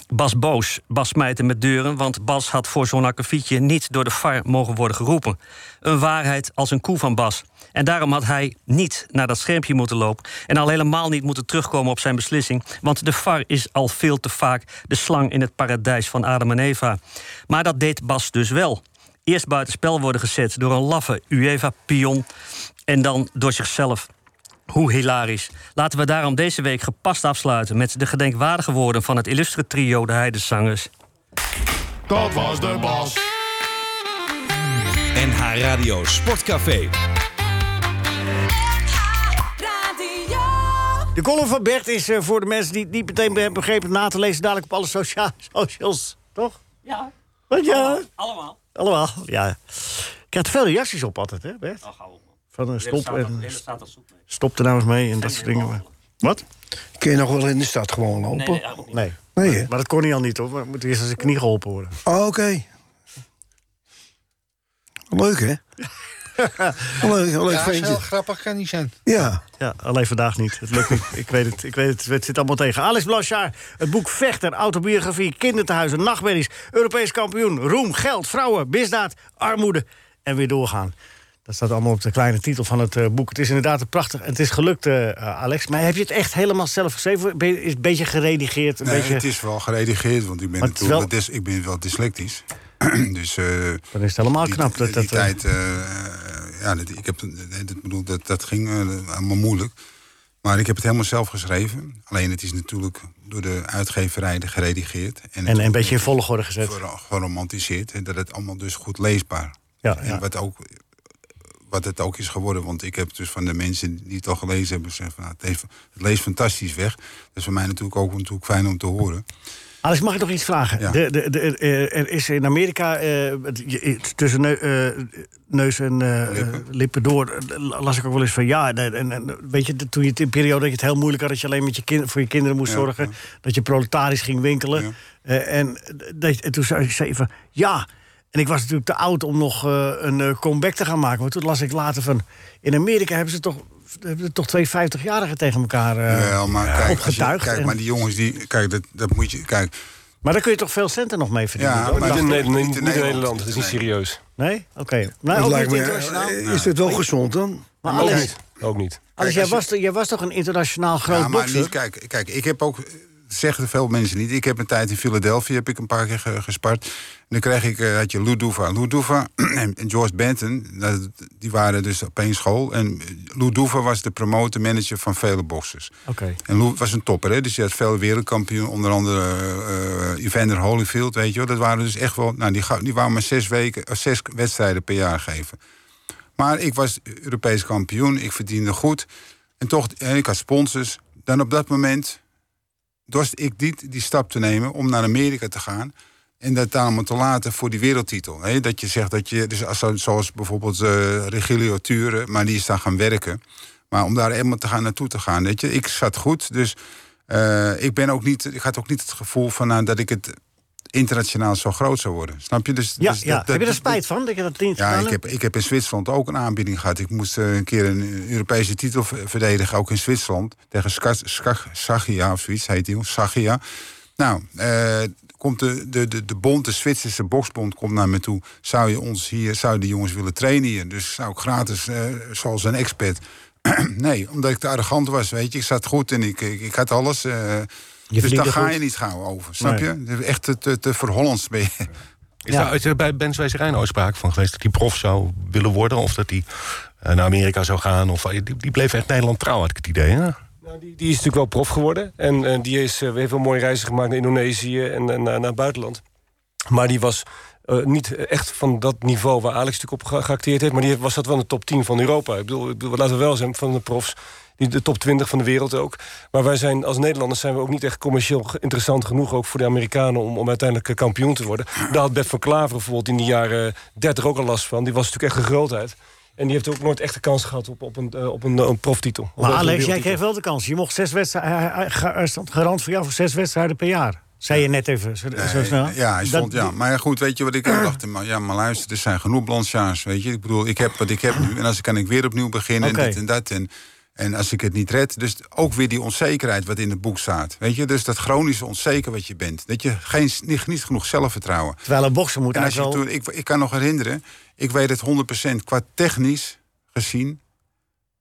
Bas boos, Bas smijten met deuren... want Bas had voor zo'n akkefietje niet door de VAR mogen worden geroepen. Een waarheid als een koe van Bas. En daarom had hij niet naar dat schermpje moeten lopen... en al helemaal niet moeten terugkomen op zijn beslissing... want de VAR is al veel te vaak de slang in het paradijs van Adam en Eva. Maar dat deed Bas dus wel. Eerst buitenspel worden gezet door een laffe UEFA-pion... en dan door zichzelf. Hoe hilarisch. Laten we daarom deze week gepast afsluiten... met de gedenkwaardige woorden van het illustre trio De Heidezangers. Dat was de Bas. NH Radio Sportcafé. De column van Bert is eh, voor de mensen die het niet meteen hebben begrepen... na te lezen dadelijk op alle socia [LAUGHS] socials, toch? Ja. Wat ja? Allemaal. Allemaal, ja. Ik krijg er veel reacties op altijd, hè, Bert? Oh, gauw op. Van een stop er- en stop er nou eens mee en dat soort dingen. Wat? Kun je nog wel in de stad gewoon lopen? Nee, nee, eigenlijk niet. Nee. Nee, hè? Maar dat kon hij al niet, hoor. Maar moet eerst aan zijn knie geholpen worden. Oh, Oké. Leuk, hè? [LAUGHS] leuk, leuk Ja, heel grappig kan niet zijn. Ja. Ja, alleen vandaag niet. Het lukt niet. Ik weet het, ik weet het. Het zit allemaal tegen. Alex Blanchard, het boek Vechter, autobiografie, kinderthuizen, nachtmerries, Europees kampioen, roem, geld, vrouwen, misdaad, armoede en weer doorgaan. Dat staat allemaal op de kleine titel van het eh, boek. Het is inderdaad een prachtig. En het is gelukt, eh, eh, Alex. Maar heb je het echt helemaal zelf geschreven? Ben je, is het een beetje geredigeerd? Een Nee, beetje... het is wel geredigeerd, want ik ben natuurlijk wel- ik ben wel dyslectisch. [CLEARS THROAT] dus eh, Dan is het helemaal die, knap. Dat, die dat, eh, tijd, eh, ja, dat, ik heb, dat, bedoel, dat, dat ging allemaal moeilijk. Maar ik heb het helemaal zelf geschreven. Alleen het is natuurlijk door de uitgeverij geredigeerd. en een beetje in volgorde gezet. geromantiseerd. En dat het allemaal dus goed leesbaar. Ja, En ja. wat, ook, wat het ook is geworden. Want ik heb dus van de mensen die het al gelezen hebben gezegd... Van, nou, het, heeft- het leest fantastisch weg. Dat is voor mij natuurlijk ook natuurlijk fijn om te horen. Alex, mag ik nog iets vragen? Ja. De, de, de, eh, er is in Amerika eh, tussen eh, neus en Lippen. lippen door las ik ook wel eens van ja. En, en, weet je, toen je in periode dat je het heel moeilijk had, dat je alleen met je kind, voor je kinderen moest Ja, zorgen, ja. dat je proletarisch ging winkelen. En, dat, en toen zei ik van ja. En ik was natuurlijk te oud om nog een comeback te gaan maken. Maar toen las ik later van. In Amerika hebben ze toch, toch twee 50-jarigen tegen elkaar eh, Wel, maar kijk, je, opgetuigd. kijk, En- maar die jongens die. Kijk, dat, dat moet je. Kijk, maar daar kun je toch veel centen nog mee verdienen? Ja, maar Niet in Niet Nederland, niet in Nederland. Nederland. Dat is niet serieus. Nee? Oké. Nou, Dat ook lijkt niet me, internationaal. eh, is het wel gezond dan? Maar Ook niet. Ook niet. Alex, Kijk, jij, als was, jij was toch een internationaal groot ja, maar bokser? niet, kijk, kijk, ik heb ook. Zeggen veel mensen niet. Ik heb een tijd in Philadelphia heb ik een paar keer ge- gespart. En dan kreeg ik, eh, had je Lou Duva. Lou Duva [CLEARS THROAT] en George Benton, dat- die waren dus op één school. En Lou Duva was de promotor manager van vele boxers. Oké. En Lou was een topper, hè? dus je had veel wereldkampioen. Onder andere eh Evander Holyfield, weet je wel. Dat waren dus echt wel... Nou, die, die wou maar zes, weken, of zes wedstrijden per jaar geven. Maar ik was Europees kampioen, ik verdiende goed. En toch, en ik had sponsors. Dan op dat moment dorst ik niet die stap te nemen om naar Amerika te gaan. En dat allemaal te laten voor die wereldtitel. Hè? Dat je zegt dat je, dus als, zoals bijvoorbeeld eh Regilio Ture, maar die is daar gaan werken. Maar om daar helemaal te gaan naartoe te gaan. Weet je, ik zat goed, dus eh, ik, ben ook niet, ik had ook niet het gevoel van, nou, dat ik het internationaal zo groot zou worden. Snap je? Dus, Ja, dus ja. dat- heb je er spijt van dat je dat niet ja, ik heb, ik heb in Zwitserland ook een aanbieding gehad. Ik moest eh, een keer een Europese titel ver- verdedigen, ook in Zwitserland. Tegen Sagia of zoiets heet die, Sagia. Nou, eh, komt de, de, de, de bond, de Zwitserse boksbond, komt naar me toe. Zou je ons hier, zou de jongens willen trainen hier? Dus zou ik gratis, eh, zoals een expert. [CLEARS THROAT] nee, omdat ik te arrogant was, weet je. Ik zat goed en ik, ik, ik had alles. Eh, dus daar ga goed. je niet gauw over, snap Nee. je? Echt te, te, te verhollands ben je. Is, daar, is er bij Ben Zweizerijn ooit sprake van geweest dat hij prof zou willen worden? Of dat hij eh, naar Amerika zou gaan? Of, die, die bleef echt Nederland trouw, had ik het idee. Hè? Nou, die, die is natuurlijk wel prof geworden. En eh, die is, eh, heeft wel mooie reizen gemaakt naar Indonesië en, en naar, naar het buitenland. Maar die was eh, niet echt van dat niveau waar Alex natuurlijk op ge- geacteerd heeft. Maar die was dat wel in de top 10 van Europa. Ik bedoel, ik bedoel, laten we wel zijn van de profs. Die de top 20 van de wereld ook. Maar wij zijn als Nederlanders zijn we ook niet echt commercieel interessant genoeg... ook voor de Amerikanen om, om uiteindelijk eh, kampioen te worden. Daar had Bert van Klaveren bijvoorbeeld in de jaren 30 ook al last van. Die was natuurlijk echt een grootheid. En die heeft ook nooit echt de kans gehad op, op, een, eh, op een, eh, een proftitel. Op Maar Alex, jij kreeg wel de kans. Je mocht zes wedstrijden. Stond garant voor jou voor zes wedstrijden per jaar. Zei je net even zo, snel. Ja, hij stond, Dat- ja. Maar ja, goed, weet je wat ik dacht? [CLEARS THROAT] Maar, ja, maar luister, er zijn genoeg blanchaars, weet je. Ik bedoel, ik heb wat ik heb nu. En als ik kan ik weer opnieuw beginnen en dit en dat. En, en als ik het niet red, dus ook weer die onzekerheid wat in het boek staat. Weet je, dus dat chronische onzeker wat je bent. Dat je geen, niet, niet genoeg zelfvertrouwen. Terwijl een bokser moet En als je toen, ik, ik kan nog herinneren, ik weet het 100% qua technisch gezien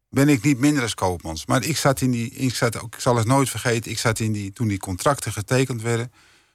ben ik niet minder als Koopmans. Maar ik zat in die, ik, zat, ook- ik zal het nooit vergeten, ik zat in die, toen die contracten getekend werden.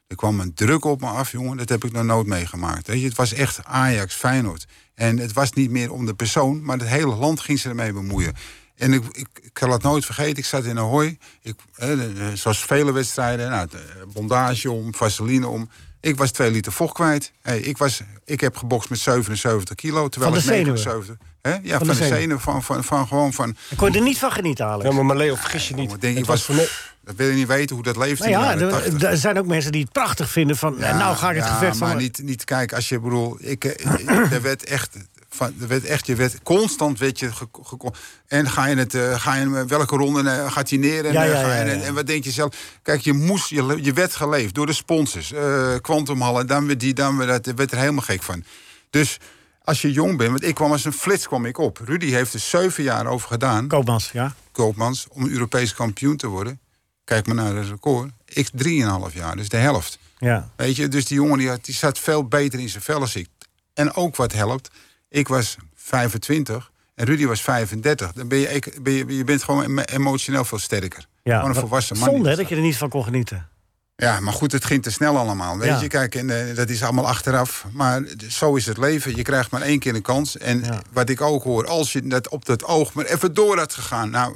Er kwam een druk op me af, jongen. Dat heb ik nog nooit meegemaakt. Weet je, het was echt Ajax, Feyenoord. En het was niet meer om de persoon, maar het hele land ging ze ermee bemoeien. En ik, ik, ik zal het nooit vergeten, ik zat in Ahoy. Ik, eh, zoals vele wedstrijden, nou, de bondage om, vaseline om. Ik was twee liter vocht kwijt. Hey, ik, was, ik heb gebokst met 77 kilo, terwijl Van de ik zenuwen? 79... Hè? Ja, Van van, de de zenuwen. zenuwen, van, van, van gewoon van... Ik kon je er niet van genieten, Alex. Ja, maar, maar Leo, vergis je niet. Ik denk, ik was, voor ne- dat wil je niet weten hoe dat leeft Nou ja, er, 80. zijn ook mensen die het prachtig vinden van... nou ga ik het ja, gevecht maar van... niet, niet kijk, als je bedoel, ik, eh, [CLEARS THROAT] er werd echt, van, er werd echt, je werd constant werd je ge- ge- en ga je het, eh, ga je hem, welke ronde eh, gaat hij neer en, Ja, eh, ja, ja. En, en wat denk je zelf? Kijk, je moest, je, je werd geleefd door de sponsors, eh Quantumhallen, dan weer die, dan weer dat, werd er helemaal gek van. Dus als je jong bent, want ik kwam als een flits kwam ik op. Rudy heeft er zeven jaar over gedaan. Koopmans, ja. Koopmans, om Europees kampioen te worden. Kijk maar naar het record. Ik 3,5 jaar, dus de helft. ja. Weet je, dus die jongen die, had- die zat veel beter in zijn vel als ik. En ook wat helpt, ik was 25 en Rudy was 35. Dan ben je, ben je, je bent gewoon emo- emotioneel veel sterker. ja. Gewoon een volwassen man. Zonde dat je er niet van kon genieten. Ja, maar goed, het ging te snel allemaal. Weet Ja. je, kijk, en, eh, dat is allemaal achteraf. Maar zo is het leven. Je krijgt maar één keer een kans. En Ja. wat ik ook hoor, als je dat op dat oog maar even door had gegaan. Nou,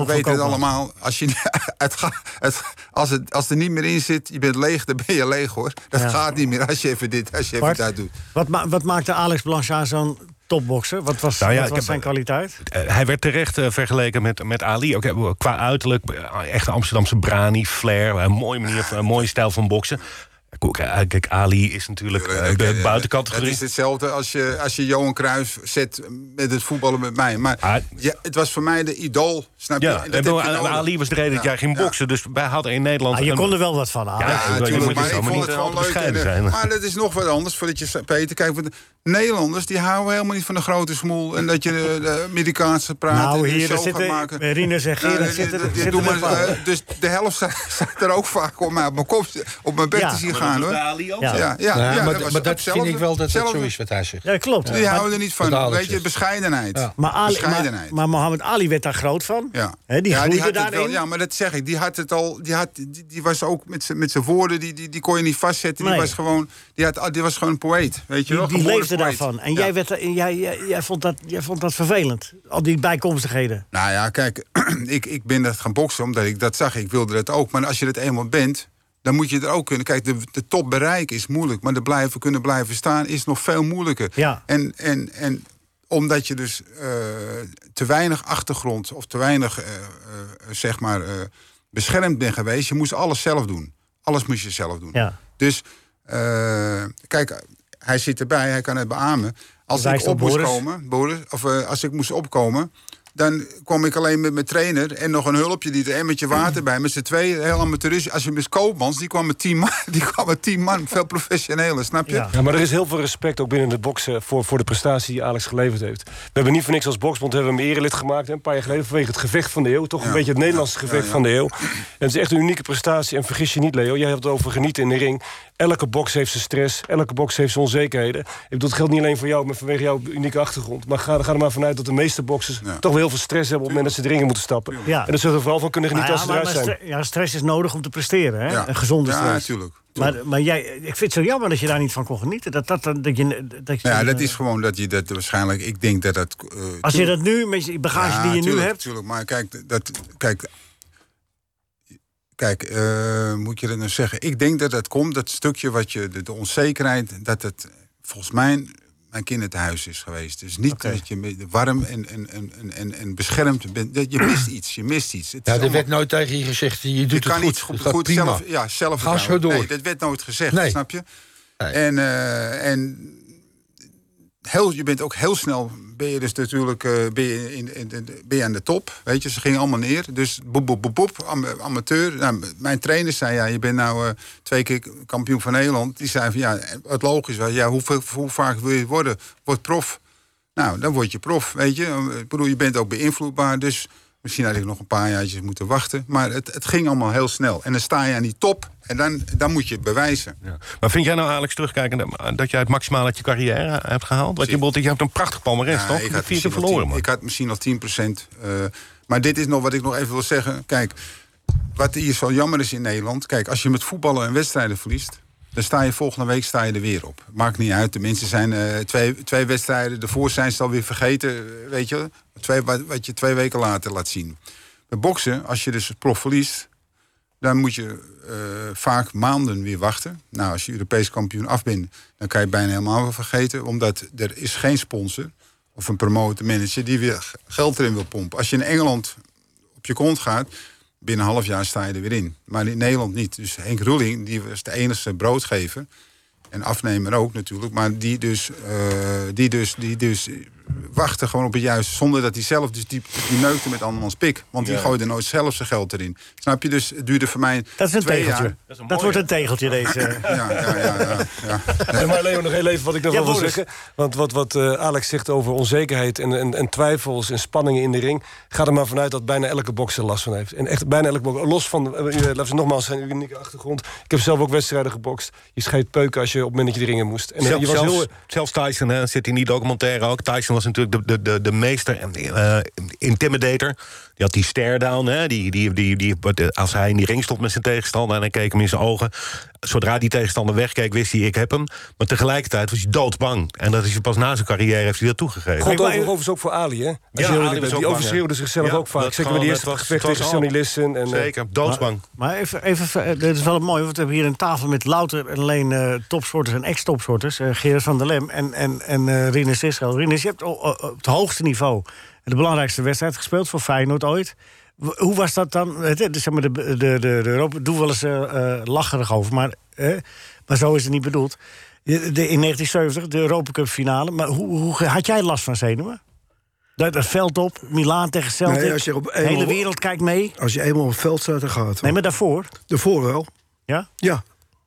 we weten het allemaal. Als, je, [LAUGHS] het, ga- het, als, het, als er niet meer in zit, je bent leeg, dan ben je leeg hoor. Dat Ja. gaat niet meer als je even dit, als je even dat doet. Wat, ma- wat maakte Alex Blanchard zo'n topbokser? Wat was, Nou ja, wat ik was heb- zijn kwaliteit? Eh, hij werd terecht eh, vergeleken met, met Ali. Ook, qua uiterlijk, eh, echt Amsterdamse brani, flair. Een mooie manier, een mooie stijl van boksen. Kijk, Ali is natuurlijk de buitencategorie. Dat is hetzelfde als je, als je Johan Cruijff zet met het voetballen met mij. Maar Ah. ja, het was voor mij de idool, snap je? Ja, En Ali was de reden dat jij ging ja. boksen. Dus wij hadden in Nederland... Ah, je kon er wel wat van, Alex. Ja, natuurlijk, maar ik vond het gewoon leuk. eh, zijn. Maar dat is nog wat anders, voordat je Peter. Kijk, want Nederlanders die houden helemaal niet van de grote smoel... en dat je de, de Amerikaanse praat Nou, hier, zitten maken. Rinus en Gerard Nou, zitten- die- zitten Dus de helft staat, er ook vaak op, mij op mijn kop, op mijn bek Ja, te zien gaan hoor. bij Ali ook Ja, ja, maar dat was maar dat vind ik wel dat dat zo is wat hij zegt. Ja, klopt. Die houden er niet van. Weet je, Bescheidenheid. maar Mohammed Ali werd daar groot van. Ja. Die ja, groeide had daarin. wel, ja, maar dat zeg ik. Die had het al. Die, had, die, die was ook met zijn met zijn woorden. Die, die, die kon je niet vastzetten. Die was gewoon. Die, had, die was gewoon een poëet. Weet je Die, wel? die leefde poëet. daarvan. En Ja. jij, werd, er- jij, jij, vond dat, jij vond dat vervelend. Al die bijkomstigheden. Nou ja, kijk, [CLEARS THROAT] ik, ik ben dat gaan boksen omdat ik dat zag. Ik wilde dat ook. Maar als je dat eenmaal bent, dan moet je er ook kunnen. Kijk, de, de top bereiken is moeilijk. Maar de blijven kunnen blijven staan is nog veel moeilijker. Ja. En, en, en omdat je dus eh, te weinig achtergrond of te weinig, eh, eh, zeg maar, beschermd bent geweest. Je moest alles zelf doen. Alles moest je zelf doen. Ja. Dus, kijk, hij zit erbij, hij kan het beamen. Als ik op moest komen, Boris, of als ik moest opkomen, dan kwam ik alleen met mijn trainer en nog een hulpje, die er emmertje water bij, met z'n tweeën, heel amateuristisch. Als je met Koopmans, die kwam met tien man, [LAUGHS] die kwam met tien man, veel professioneler, snap je? Ja. Ja, maar er is heel veel respect ook binnen het boksen voor, voor de prestatie die Alex geleverd heeft. We hebben niet voor niks als Boksbond hebben we hem erelid gemaakt, hè, een paar jaar geleden, vanwege het gevecht van de eeuw. Toch een beetje het Nederlandse gevecht Ja, ja. van de eeuw. En het is echt een unieke prestatie. En vergis je niet, Leo, jij hebt het over genieten in de ring. Elke box heeft zijn stress, elke box heeft zijn onzekerheden. Ik bedoel, het geldt niet alleen voor jou, maar vanwege jouw unieke achtergrond. Maar ga, ga er maar vanuit dat de meeste boxers Ja. toch wel heel veel stress hebben op het moment dat ze de ring in moeten stappen. Ja. En dat ze er vooral van kunnen genieten Maar als ja, ze maar, eruit maar zijn. ja, stress is nodig om te presteren. Hè? Ja. Een gezonde Ja, stress. natuurlijk. Maar, maar jij, ik vind het zo jammer dat je daar niet van kon genieten. Dat, dat, dat, dat je, dat je, Ja, dat is gewoon dat je dat waarschijnlijk, ik denk dat dat... eh, Als je dat nu, met je bagage Ja, die je nu tuurlijk, hebt... Tuurlijk, maar kijk, dat, kijk, kijk eh, moet je dat nou zeggen? Ik denk dat dat komt, dat stukje wat je, de, de onzekerheid, dat het volgens mij mijn kinderthuis is geweest. Dus niet dat je warm en, en, en, en- en, beschermd bent. Dat Je mist iets, je mist iets. Het Ja, er allemaal- werd nooit tegen je gezegd, je doet je het kan goed. niet het goed, gaat goed prima. zelf, ja, zelf Ga zo door. Nee, dat werd nooit gezegd, Nee. snap je? Nee. En, eh, en je bent ook heel snel, ben je dus natuurlijk eh, ben je in, in, ben je aan de top. Weet je, ze gingen allemaal neer. Dus boep, boep, boep, boep, am- amateur. Nou, mijn trainer zei, ja, je bent nou eh, twee keer kampioen van Nederland. Die zei van, ja, het logisch was, ja, hoeveel, hoe vaak wil je worden? Word prof. Nou, dan word je prof, weet je. Ik bedoel, je bent ook beïnvloedbaar, dus... Misschien had ik nog een paar jaartjes moeten wachten. Maar het, het ging allemaal heel snel. En dan sta je aan die top en dan, dan moet je het bewijzen. Ja. Maar vind jij nou, Alex, terugkijken dat jij het maximaal uit je carrière hebt gehaald? Want je, je hebt een prachtig palmarès, Ja, toch? ik had, vier keer verloren, 10 man. ik had misschien nog 10 procent. maar dit is nog wat ik nog even wil zeggen. Kijk, wat hier zo jammer is in Nederland. Kijk, als je met voetballen en wedstrijden verliest. dan sta je volgende week sta je er weer op. Maakt niet uit. De mensen zijn eh, twee, twee wedstrijden. Daarvoor zijn ze alweer vergeten. eh, Weet je, twee, wat, wat je twee weken later laat zien. Bij boksen, als je dus het prof verliest. Dan moet je eh, vaak maanden weer wachten. Nou, als je Europees kampioen af bent. dan kan je bijna helemaal vergeten. Omdat er is geen sponsor of een promotor manager die weer geld erin wil pompen. Als je in Engeland op je kont gaat, binnen een half jaar sta je er weer in. Maar in Nederland niet. Dus Henk Roeling, die was de enige broodgever. En afnemer ook natuurlijk. Maar die dus, eh, die dus, die dus wachtte gewoon op het juiste. Zonder dat hij zelf dus die, die neukte met andermans pik. Want die Ja. gooide nooit zelf zijn geld erin. Snap je? Dus het duurde voor mij Dat is een twee tegeltje. jaar. Dat, een mooie. wordt een tegeltje, [LAUGHS] deze. Ja, ja, ja. ja, maar Leo, nog heel even wat ik nog wil zeggen. Want wat, wat eh, Alex zegt over onzekerheid en, en, en twijfels en spanningen in de ring... ga er maar vanuit dat bijna elke bokser last van heeft. En echt bijna elke bokser. Los van, laten we nogmaals zijn unieke achtergrond. Ik heb zelf ook wedstrijden gebokst. Je scheidt peuken als je op het moment dat je de ring in moest. En Zelf- je was zelfs, heel... zelfs Tyson hè, zit in die documentaire ook. Tyson was natuurlijk de, de, de, de meester en eh, intimidator. Die had die stare-down. Hè, die, die, die, die, als hij in die ring stond met zijn tegenstander... en hij keek hem in zijn ogen. Zodra die tegenstander wegkeek, wist hij, ik heb hem. Maar tegelijkertijd was hij doodsbang. En dat is hij pas na zijn carrière heeft hij dat toegegeven. God maar- overigens ook voor Ali, hè? Ja, Ali bent. Die bang, overschreeuwde zichzelf Ja, ook vaak. Zeker bij de gewoon, eerste het was- gevecht tegen Sonny Liston. En, eh, Zeker, doodsbang. Maar even, even, dit is wel mooi, want we hebben hier een tafel met louter en alleen eh topsporters en ex-topsporters. eh Gerard van der Lem en, en, en eh Rinus Israël. Rinus, je hebt op het hoogste niveau de belangrijkste wedstrijd gespeeld voor Feyenoord ooit. Hoe was dat dan? Het, zeg maar, de, de, de, de Europa, doe wel eens eh, eh, lacherig over, maar, eh, maar zo is het niet bedoeld. De, de- in 1970, de Europa Cup finale. Maar hoe, hoe had jij last van zenuwen? Dat, dat veld op, Milaan tegen Celtic. Nee, als je op de hele wereld kijkt mee. Als je eenmaal op het veld staat, dan gaat het. Nee, maar daarvoor. Daarvoor wel. Ja? Ja.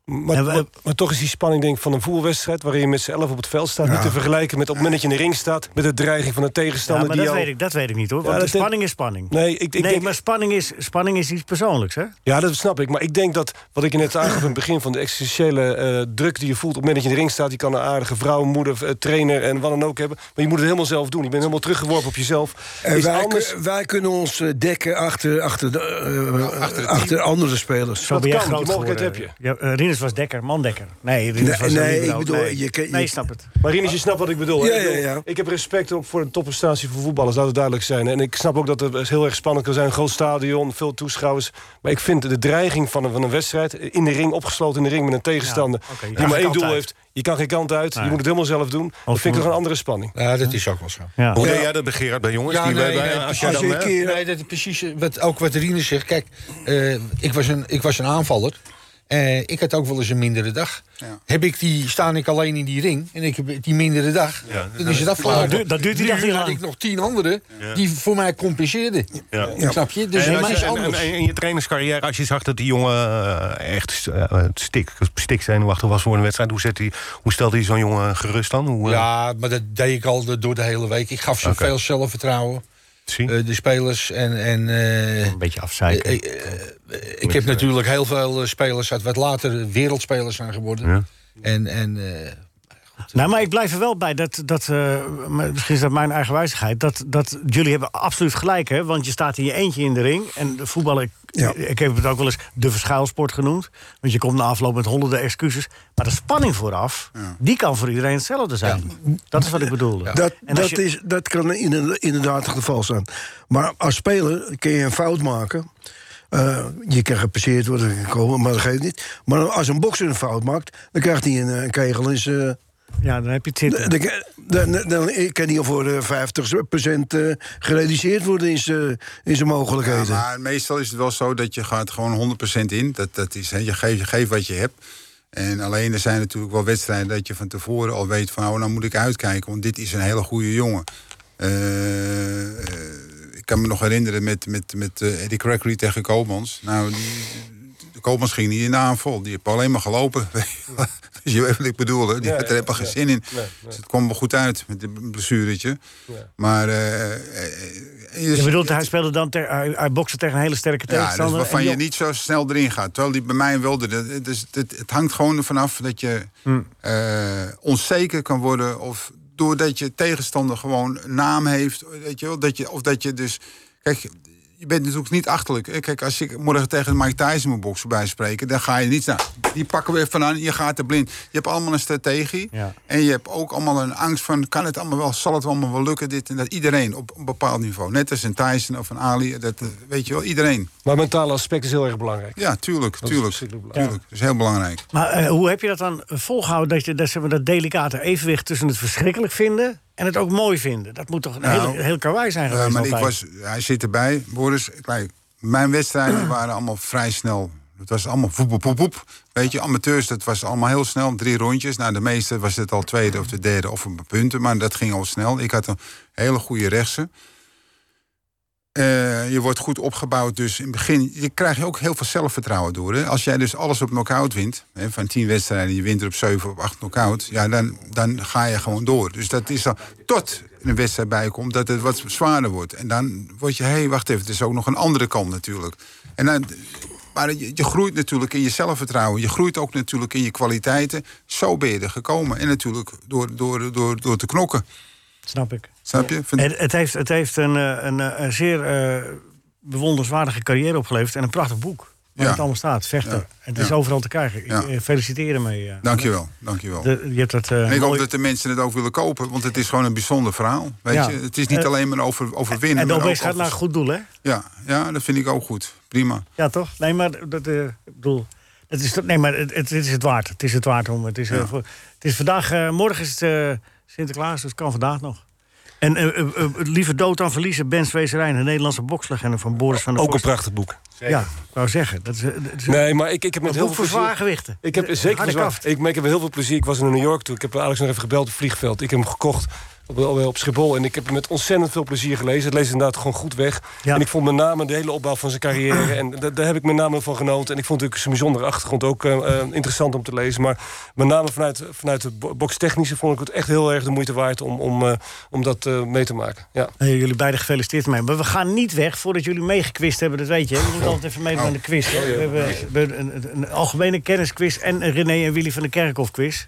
Maar, maar, maar toch is die spanning denk ik, van een voetbalwedstrijd... waarin je met z'n elf op het veld staat... niet te vergelijken met op het moment dat je in de ring staat... met de dreiging van een Ja, tegenstander maar die dat weet, ik, dat weet ik niet hoor. Ja, de denk- spanning is spanning. Nee, ik, ik nee, denk, maar spanning is, spanning is iets persoonlijks, hè? Ja, dat snap ik. Maar ik denk dat, wat ik je net aangaf in het begin... van de existentiële eh, druk die je voelt op het moment dat je in de ring staat... je kan een aardige vrouw, moeder, eh, trainer en wat dan ook hebben... maar je moet het helemaal zelf doen. Je bent helemaal teruggeworpen op jezelf. En is wij, anders... wij kunnen ons eh, dekken achter, achter, de, achter, andere spelers. Zo Dat kan, die mogelijkheid heb Ja, eh, Rinus was dekker, mandekker. Nee, Rinus Nee, was nee, een ik bedoel, nee. je kan- je- nee, snap het. Maar Rinus, je snapt wat ik bedoel. Ja, Ik bedoel, ja, ja. Ik heb respect ook voor de topprestatie van voetballers, laat het duidelijk zijn. En ik snap ook dat het heel erg spannend kan zijn. Een groot stadion, veel toeschouwers. Maar ik vind de dreiging van een, van een wedstrijd... in de ring, opgesloten in de ring met een tegenstander... Die maar één doel uit. heeft. Je kan geen kant uit, Nee. je moet het helemaal zelf doen. Dat vind ik toch een andere spanning. Ja, dat is ook wel zo. Ja. Hoe deed jij dat bij Gerard, bij jongens? Ja, die nee, wij- nee, als je een keer, nee, dat is precies eh, wat, ook wat Rine zegt. Kijk, eh, ik, was een, ik was een aanvaller. Eh, ik had ook wel eens een mindere dag. Ja. Heb ik die, sta ik alleen in die ring en ik heb die mindere dag, Ja, dan is het afgelopen. dat duurt- dat duurt die dag niet had ik nog tien anderen die voor mij compenseerden. Ja. Snap je? Dus En, is anders. en- en in je trainerscarrière, als je zag dat die jongen eh, echt uh, stik, stik zenuwachtig was voor een wedstrijd, hoe, zet hij, hoe stelde hij zo'n jongen gerust dan? Hoe, eh, Ja, maar dat deed ik al de- door de hele week. Ik gaf ze veel zelfvertrouwen. Eh, de spelers en... en eh, Een beetje afzeiken. eh, ik heb natuurlijk heel veel spelers uit wat later wereldspelers zijn geworden. Ja. En, en eh, Nou, maar ik blijf er wel bij dat, dat eh, misschien is dat mijn eigen wijzigheid, dat, dat jullie hebben absoluut gelijk, hè? Want je staat in je eentje in de ring en de voetballen, ik, Ja. ik heb het ook wel eens de verschuilsport genoemd, want je komt na afloop met honderden excuses, maar de spanning vooraf, die kan voor iedereen hetzelfde zijn. Dat is wat ik bedoelde. Dat, dat, je- is, dat kan in- inderdaad het geval zijn. Maar als speler kun je een fout maken. Eh, je kan gepasseerd worden, gekomen, maar dat geeft niet. Maar als een bokser een fout maakt, dan krijgt hij een, een kegel in zijn. Ja, dan heb je het zitten. Dan, dan, dan, dan kan hij voor eh, 50% eh, gereduceerd worden in zijn, in zijn Ja, mogelijkheden. maar meestal is het wel zo dat je gaat gewoon 100% in. Dat, dat is, hè, je, geeft, je geeft wat je hebt. En alleen er zijn natuurlijk wel wedstrijden dat je van tevoren al weet van... oh, nou moet ik uitkijken, want dit is een hele goede jongen. Eh, eh, ik kan me nog herinneren met, met, met eh, Eddie Crackery tegen Koopmans. Nou, die, de Koopmans ging niet in de aanval. Die heeft alleen maar gelopen. [LAUGHS] dus je weet wat ik bedoel, hè? Die Ja, had er ja, helemaal geen ja. zin in. Nee, nee. Dus het kwam wel goed uit met een blessuretje. Ja. Maar... eh, eh, je- Je bedoelt, hij speelde dan ter, hij, hij bokste tegen een hele sterke ja, dus tegenstander. waarvan en je niet zo snel erin gaat. Terwijl die bij mij wilde. Het, het, het, het hangt gewoon ervan af dat je Hmm. eh, onzeker kan worden. Of doordat je tegenstander gewoon een naam heeft. Weet je wel, dat je, of dat je dus. Kijk, je bent natuurlijk niet achterlijk. hè. Kijk, als ik morgen tegen Mike Tyson moet boksen bij spreken, dan ga je niet. Nou, die pakken we even aan, je gaat er blind. Je hebt allemaal een strategie. Ja. En je hebt ook allemaal een angst van: kan het allemaal wel, zal het allemaal wel lukken? Dit en dat. Iedereen op een bepaald niveau. Net als een Tyson of een Ali. Dat, eh, weet je wel, iedereen. Maar mentale aspect is heel erg belangrijk. Ja, tuurlijk, Dat is tuurlijk. verschrikkelijk belangrijk. tuurlijk. Dat is heel belangrijk. Maar eh, hoe heb je dat dan volgehouden, dat je dat, zeg maar, dat delicate evenwicht tussen het verschrikkelijk vinden en het ook mooi vinden? Dat moet toch een Nou, heel, heel karwei zijn Ja, geweest maar ik was, hij zit erbij, Boris. Kijk, mijn wedstrijden [CLEARS THROAT] waren allemaal vrij snel. Het was allemaal poep, poep, poep. Weet je, amateurs, dat was allemaal heel snel. Drie rondjes. Nou, de meeste was het al tweede of de derde of een punten. Maar dat ging al snel. Ik had een hele goede rechtse. Eh, je wordt goed opgebouwd, dus in begin je krijg je ook heel veel zelfvertrouwen door. Hè? Als jij dus alles op knockout wint, hè, van tien wedstrijden, je wint er op zeven of acht knockout, ja, dan, dan ga je gewoon door. Dus dat is dan tot een wedstrijd bijkomt dat het wat zwaarder wordt. En dan word je, hé, hey, wacht even, het is ook nog een andere kant natuurlijk. En dan, maar je, je groeit natuurlijk in je zelfvertrouwen. Je groeit ook natuurlijk in je kwaliteiten. Zo ben je er gekomen. En natuurlijk door, door, door, door te knokken. Snap ik. Snap je? Het, het heeft, het heeft een, eh, een, eh, een zeer eh, bewonderenswaardige carrière opgeleverd en een prachtig boek. Waar Ja. het allemaal staat, vechten. Ja. Het is Ja. overal te krijgen. Ja. Ik feliciteer ermee. eh. Dankjewel, dankjewel. De, je hebt dat, eh, En ik hoop dat de mensen het ook willen kopen, want het is gewoon een bijzonder verhaal. Weet Ja. je? Het is niet alleen maar over, over winnen. En de maar OBS ook gaat over- naar een goed doel, hè? ja, ja, dat vind ik ook goed. Prima. Ja, toch? Nee, maar dat, ik bedoel, het is, toch- nee, maar het, het, is het waard. Het is het waard om. Het is, het is vandaag, morgen is het eh, Sinterklaas, dus het kan vandaag nog. En eh, eh, eh, liever dood dan verliezen, Ben Zweeserijn, de Nederlandse bokslegende van Boris van der Ook een prachtig boek. Ja, ik wou zeggen. Dat is, dat is Nee, maar ik, ik heb met heel veel voor plezier... zwaargewichten. Ik heb zeker zwaar- ik, maar ik heb heel veel plezier. Ik was in New York toen. Ik heb Alex nog even gebeld op het vliegveld. Ik heb hem gekocht. Op, op, Schiphol. En ik heb hem met ontzettend veel plezier gelezen. Het leest inderdaad gewoon goed weg. En ik vond met name de hele opbouw van zijn carrière... [CLEARS THROAT] en da- daar heb ik met name van genoten. En ik vond natuurlijk zijn bijzondere achtergrond ook eh, eh, interessant om te lezen. Maar met name vanuit, vanuit het bo- bokstechnische... vond ik het echt heel erg de moeite waard om, om, eh, om dat mee te maken. Ja. Hey, jullie beiden gefeliciteerd mee. Maar we gaan niet weg voordat jullie meegekwist hebben, dat weet je. Je moet altijd even meedoen aan de quiz. hè. We hebben, we hebben een, een, een algemene kennisquiz en een René en Willy van de Kerkhof quiz.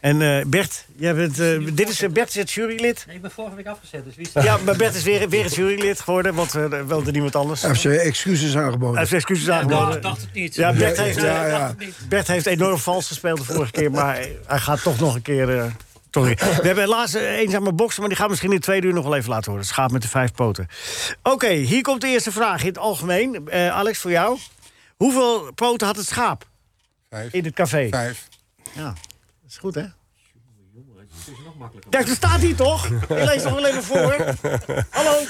En eh, Bert, jij bent, eh, dit is, eh, Bert is het jurylid. Nee, ik ben vorige week afgezet, dus wie is Ja, maar Bert is weer, weer het jurylid geworden, want uh, wilde niemand anders. Hij heeft zijn excuses aangeboden. Hij heeft zijn excuses aangeboden. ik dacht het niet. Ja, Bert Ja, heeft, ja, eh, ja. Bert heeft enorm vals gespeeld de vorige keer, maar hij gaat toch nog een keer. eh, toch een keer. We hebben helaas een eenzame boksen, maar die gaan we misschien in twee uur nog wel even laten horen. Het schaap met de vijf poten. Oké, hier komt de eerste vraag in het algemeen. Eh, Alex, voor jou. Hoeveel poten had het schaap Vijf. in het café? Vijf. Ja, is goed, hè? Kijk, er staat hier toch? Ik lees toch wel even voor. Hallo?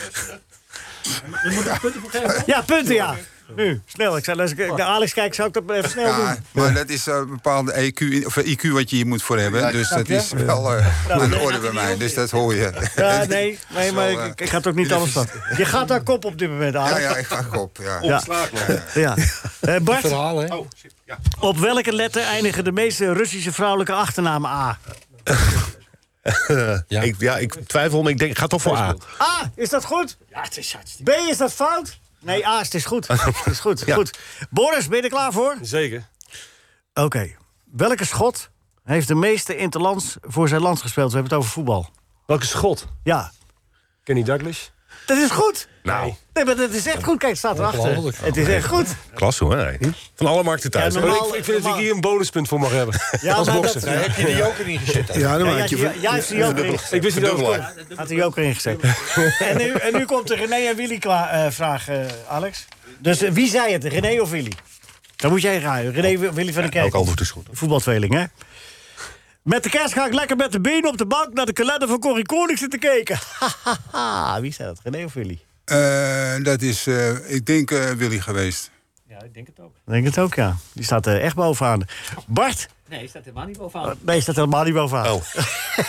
Ja, punten, ja. Nu, snel. Ik zei, als ik naar Alex kijk, zou ik dat even snel Ja, doen. maar dat is een bepaalde EQ, in- of IQ wat je hier moet voor hebben. Dus dat je? is wel eh, aan [LAUGHS] de orde bij mij. Dus dat hoor je. Ja, nee, nee [LAUGHS] maar eh, ik, ik ga het ook niet alles van. [LAUGHS] Je gaat daar kop op dit moment, Ja, Alex. ja, ik ga op. Ja. Ja. Ja. Eh, Bart, Verhaal, hè? op welke letter eindigen de meeste Russische vrouwelijke achternamen A? ja. Ik, ja, ik twijfel, maar ik denk, ik ga toch voor A. A, is dat goed? Ja, het is hartstikke... B, is dat fout? Nee, A, het is goed. Het is goed, [LAUGHS] Ja. goed. Boris, ben je er klaar voor? Zeker. Oké. Welke schot heeft de meeste interlands voor zijn land gespeeld? We hebben het over voetbal. Welke schot? Ja, Kenny Douglas? Dat is goed. Nou, Nee, maar dat is echt goed. Kijk, het staat erachter. Het is echt goed. klasse hoor. nee. Van alle markten thuis. Ja, hè? normaal- ik, ik vind dat ik hier een bonuspunt voor mag hebben. Ja, Als maar bokser. dat- Daar heb je de joker in gezet. hè? Ja, dan Ja, je... jij, jij heeft de joker ingezet. Ik wist niet dat het. Had de joker ingezet. [LAUGHS] en, nu, en nu komt de René en Willy eh, vraag, eh, Alex. Dus eh, wie zei het, René of Willy? Dan moet jij raden. René Wi- Willy van der Kerk. Elk antwoord is goed. Voetbaltweeling, hè? Met de kerst ga ik lekker met de benen op de bank... naar de kalender van Corrie Koning zitten kijken. [LAUGHS] wie zei dat, René of Willy? Eh, dat is, eh, ik denk, eh, Willy geweest. Ja, ik denk het ook. Ik denk het ook, ja. Die staat er echt bovenaan. Bart? Nee, staat helemaal niet bovenaan. Nee, staat helemaal niet bovenaan. Oh.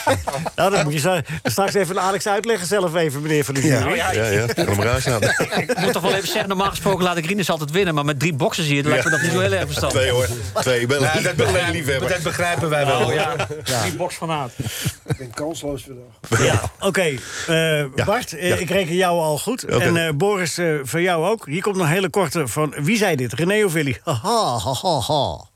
[LAUGHS] nou, dat moet je straks even aan Alex uitleggen zelf even, meneer Van der Ja. Jury. Ja, ja. Raar staan. Ik moet toch wel even zeggen, normaal gesproken laat ik Rinus altijd winnen. Maar met drie boxers hier lijkt me dat niet zo heel erg verstandig. Twee hoor. Twee. Ik ben, Ja, ik dat, begrijpen, liefhebber. dat begrijpen wij wel. Oh, ja. Drie boxfanaat. Ik ben kansloos vandaag. Ja, oké. eh, Bart, eh, ja. ik reken jou al goed. En eh, Boris, eh, van jou ook. Hier komt nog een hele korte van... Wie zei dit? René of Willy? Haha, haha, ha.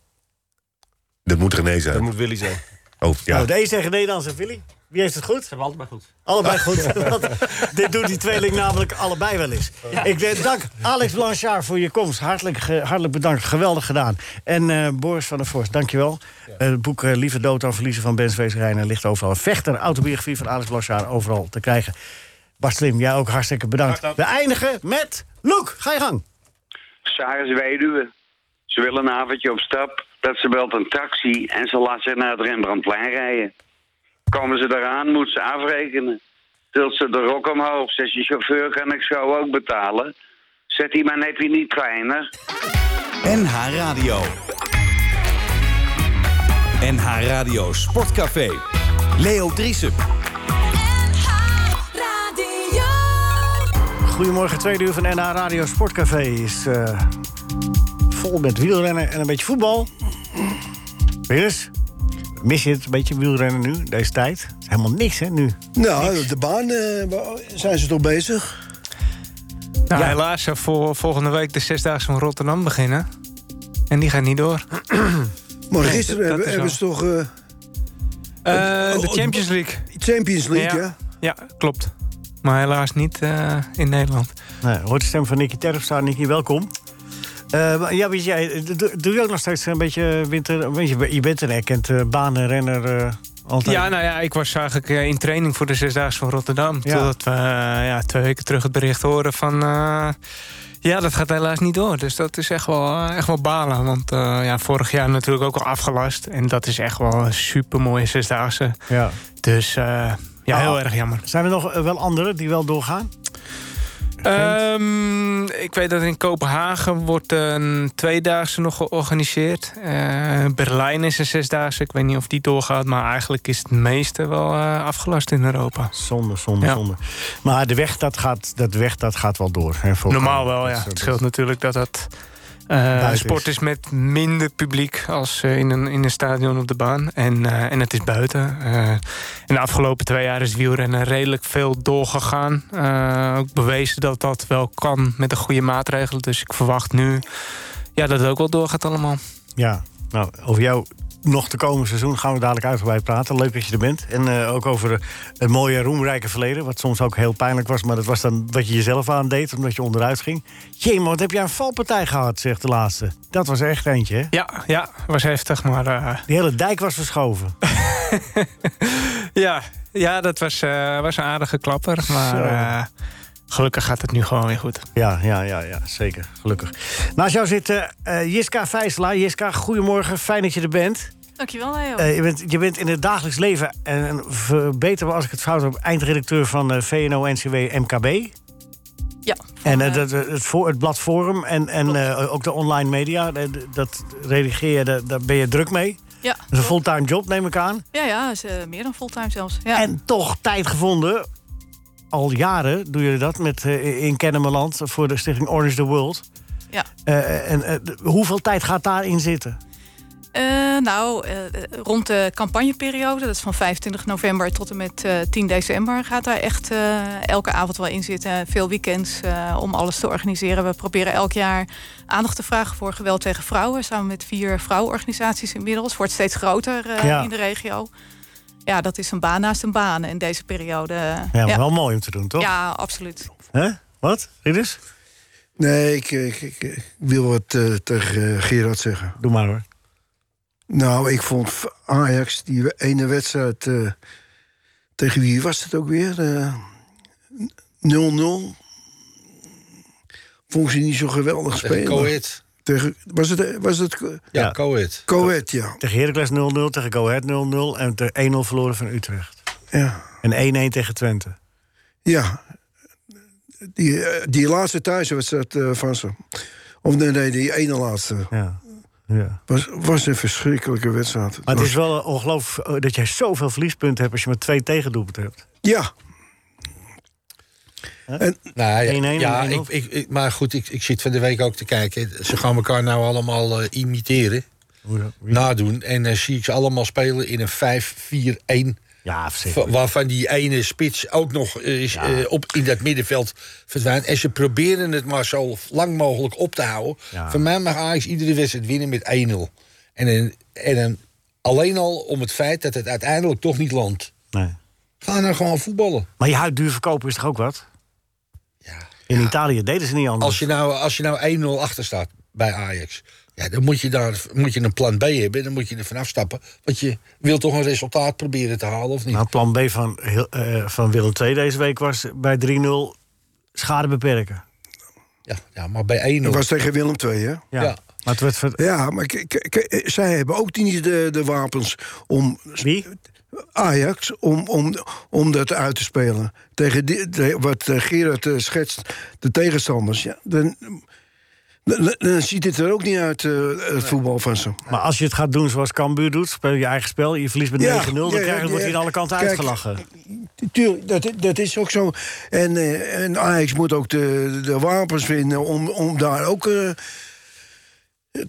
Dat moet René Dat zijn. moet Willy zijn. [LAUGHS] Oh, ja. Nou, deze zegt René, dan zegt Willy. Wie heeft het goed? Ze hebben allebei goed. Allebei goed. [LAUGHS] Want dit doen die tweeling namelijk allebei wel eens. Ik dank Alex Blanchard voor je komst. Hartelijk, hartelijk bedankt. Geweldig gedaan. En eh, Boris van der Vorst, dankjewel. Eh, het boek eh, Lieve Dood aan Verliezen van Ben Zweesrijnen ligt overal. Een vechter, autobiografie van Alex Blanchard, overal te krijgen. Bart Slim, jij ook hartstikke bedankt. We eindigen met Loek. Ga je gang. Sarah's weduwe. Ze wil een avondje op stap. Dat ze belt een taxi en ze laat zich naar het Rembrandtplein rijden. Komen ze eraan, moet ze afrekenen. Tilt ze de rok omhoog. Zegt je chauffeur, kan ik zo ook betalen? Zet hij, maar heb je niet kleiner? NH Radio. NH Radio Sportcafé. Leo Driesen. Goedemorgen, tweede uur van NH Radio Sportcafé is eh, vol met wielrennen en een beetje voetbal. Eens. Mis je het een beetje wielrennen nu, deze tijd? Is helemaal niks, hè, nu? Nou, de baan eh, zijn ze toch bezig? Nou, Ja. helaas, eh, voor volgende week de Zesdaagse van Rotterdam beginnen. En die gaat niet door. [CLEARS THROAT] Maar Nee, gisteren hebben, ze toch eh, Eh, de oh, Champions League. Champions League, ja? Ja, klopt. Maar helaas niet eh, in Nederland. Nee, hoort de stem van Nicky Terpstra. Nicky, welkom. Eh, maar ja, weet jij, doe, doe je ook nog steeds een beetje winter... Weet je, je bent een erkend eh, banenrenner eh, altijd. Ja, nou ja, ik was eigenlijk eh, in training voor de Zesdaagse van Rotterdam. Ja. Totdat we eh, ja, twee weken terug het bericht horen van... eh, ja, dat gaat helaas niet door. Dus dat is echt wel, eh, echt wel balen. Want eh, ja, vorig jaar natuurlijk ook al afgelast. En dat is echt wel een super mooie Zesdaagse. Ja. Dus eh, ja, Ah. heel erg jammer. Zijn er nog eh, wel anderen die wel doorgaan? Ehm, ik weet dat in Kopenhagen wordt een tweedaagse nog georganiseerd. Eh, Berlijn is een zesdaagse. Ik weet niet of die doorgaat. Maar eigenlijk is het meeste wel eh, afgelast in Europa. Zonde, zonde, Ja. zonde. Maar de weg, dat gaat, dat weg, dat gaat wel door. Hè, Normaal wel, ja. Het scheelt natuurlijk dat dat eh, sport is met minder publiek als eh, in, een, in een stadion op de baan. En, eh, en het is buiten. In de afgelopen twee jaar is wielrennen redelijk veel doorgegaan. Ook bewezen dat dat wel kan met de goede maatregelen. Dus ik verwacht nu ja, dat het ook wel doorgaat allemaal. Ja, nou, over jou nog te komen seizoen gaan we dadelijk uitgebreid praten. Leuk dat je er bent. En eh, ook over eh, het mooie roemrijke verleden. Wat soms ook heel pijnlijk was. Maar dat was dan wat je jezelf aandeed, omdat je onderuit ging. Jee, maar wat heb jij een valpartij gehad, zegt de laatste. Dat was echt eentje, hè? Ja, ja was heftig, maar... eh, Die hele dijk was verschoven. [LAUGHS] ja, ja, dat was, was een aardige klapper. Maar gelukkig gaat het nu gewoon weer goed. Ja, ja, ja, ja zeker. Gelukkig. Naast jou zit Jiska Vijselaar. Jiska, goedemorgen. Fijn dat je er bent. Dankjewel, Leo. Eh, je, bent je bent in het dagelijks leven, en, verbeter me als ik het fout heb... eindredacteur van eh, VNO-NCW MKB. Ja. En eh, het, voor, het blad Forum en, en ook de online media, dat redigeer je, daar, ben je druk mee. Ja, Dat is een fulltime job, neem ik aan. ja, ja is, meer dan fulltime zelfs. Ja. En toch tijd gevonden, al jaren doe je dat met, in Kennemerland... voor de stichting Orange the World. Ja. En hoeveel tijd gaat daarin zitten? Eh, nou, eh, rond de campagneperiode, dat is van 25 november tot en met eh, 10 december, gaat daar echt eh, elke avond wel in zitten. Veel weekends eh, om alles te organiseren. We proberen elk jaar aandacht te vragen voor geweld tegen vrouwen. Samen met vier vrouwenorganisaties inmiddels. Het wordt steeds groter eh, Ja. in de regio. Ja, dat is een baan naast een baan in deze periode. Ja, maar wel mooi om te doen, toch? Ja, absoluut. Hè? Wat, Ridders? Nee, ik, ik, ik, ik wil wat eh, tegen eh, Gerard zeggen. Doe maar hoor. Nou, ik vond Ajax, die ene wedstrijd... eh, tegen wie was het ook weer? Eh, 0-0. Vond ze niet zo geweldig Tegen spelen. Coët. Tegen, was het, was het Ja, Coët. Coët, ja. Tegen Heracles 0-0, tegen Ahead 0-0 en tegen 1-0 verloren van Utrecht. Ja. En 1-1 tegen Twente. Ja. Die, eh, die laatste thuiswedstrijd eh, van ze. Of nee, nee, die ene laatste. Ja. Ja. Was, was een verschrikkelijke wedstrijd. Maar het was- is wel ongelooflijk eh, dat jij zoveel verliespunten hebt... als je maar twee tegendoelpunten hebt. Ja. Nou, ja, 1-1, ja 1-0. ik, ik, ik- maar goed, ik, ik zit van de week ook te kijken. Ze gaan elkaar nou allemaal eh, imiteren, nadoen. En dan zie ik ze allemaal spelen in een 5-4-1. Ja, Va- Waarvan die ene spits ook nog eh, is, eh, op in dat middenveld verdwijnt. En ze proberen het maar zo lang mogelijk op te houden. Ja. Voor mij mag Ajax iedere wedstrijd winnen met 1-0. En, dan- en dan alleen al om het feit dat het uiteindelijk toch niet landt. Nee. Ga nou gewoon voetballen. Maar je huid duur verkopen is toch ook wat? In Italië deden ze niet anders. Als je nou, als je nou 1-0 achter staat bij Ajax... Ja, dan moet je, daar, moet je een plan B hebben. Dan moet je er vanaf stappen. Want je wilt toch een resultaat proberen te halen, of niet? Nou, plan B van, eh, van Willem II deze week was bij 3-0 schade beperken. Ja, ja maar bij 1-0... Dat was tegen Willem II, hè? Ja. Ja. Maar het werd ver- Ja, maar k- zij hebben ook niet de, de wapens om... Wie? Ajax, om, om, om dat uit te spelen. Tegen die, de- wat eh, Gerard eh, schetst, de tegenstanders. Ja, dan, dan, ziet het er ook niet uit, eh, het voetbal van ze. Maar als je het gaat doen zoals Cambuur doet, speel je eigen spel, je verliest met 9-0, Ja, dan ja, krijg je, wordt je aan alle kanten Kijk, uitgelachen. Tuurlijk, dat, dat is ook zo. En, eh, en Ajax moet ook de, de wapens vinden om, om daar ook eh,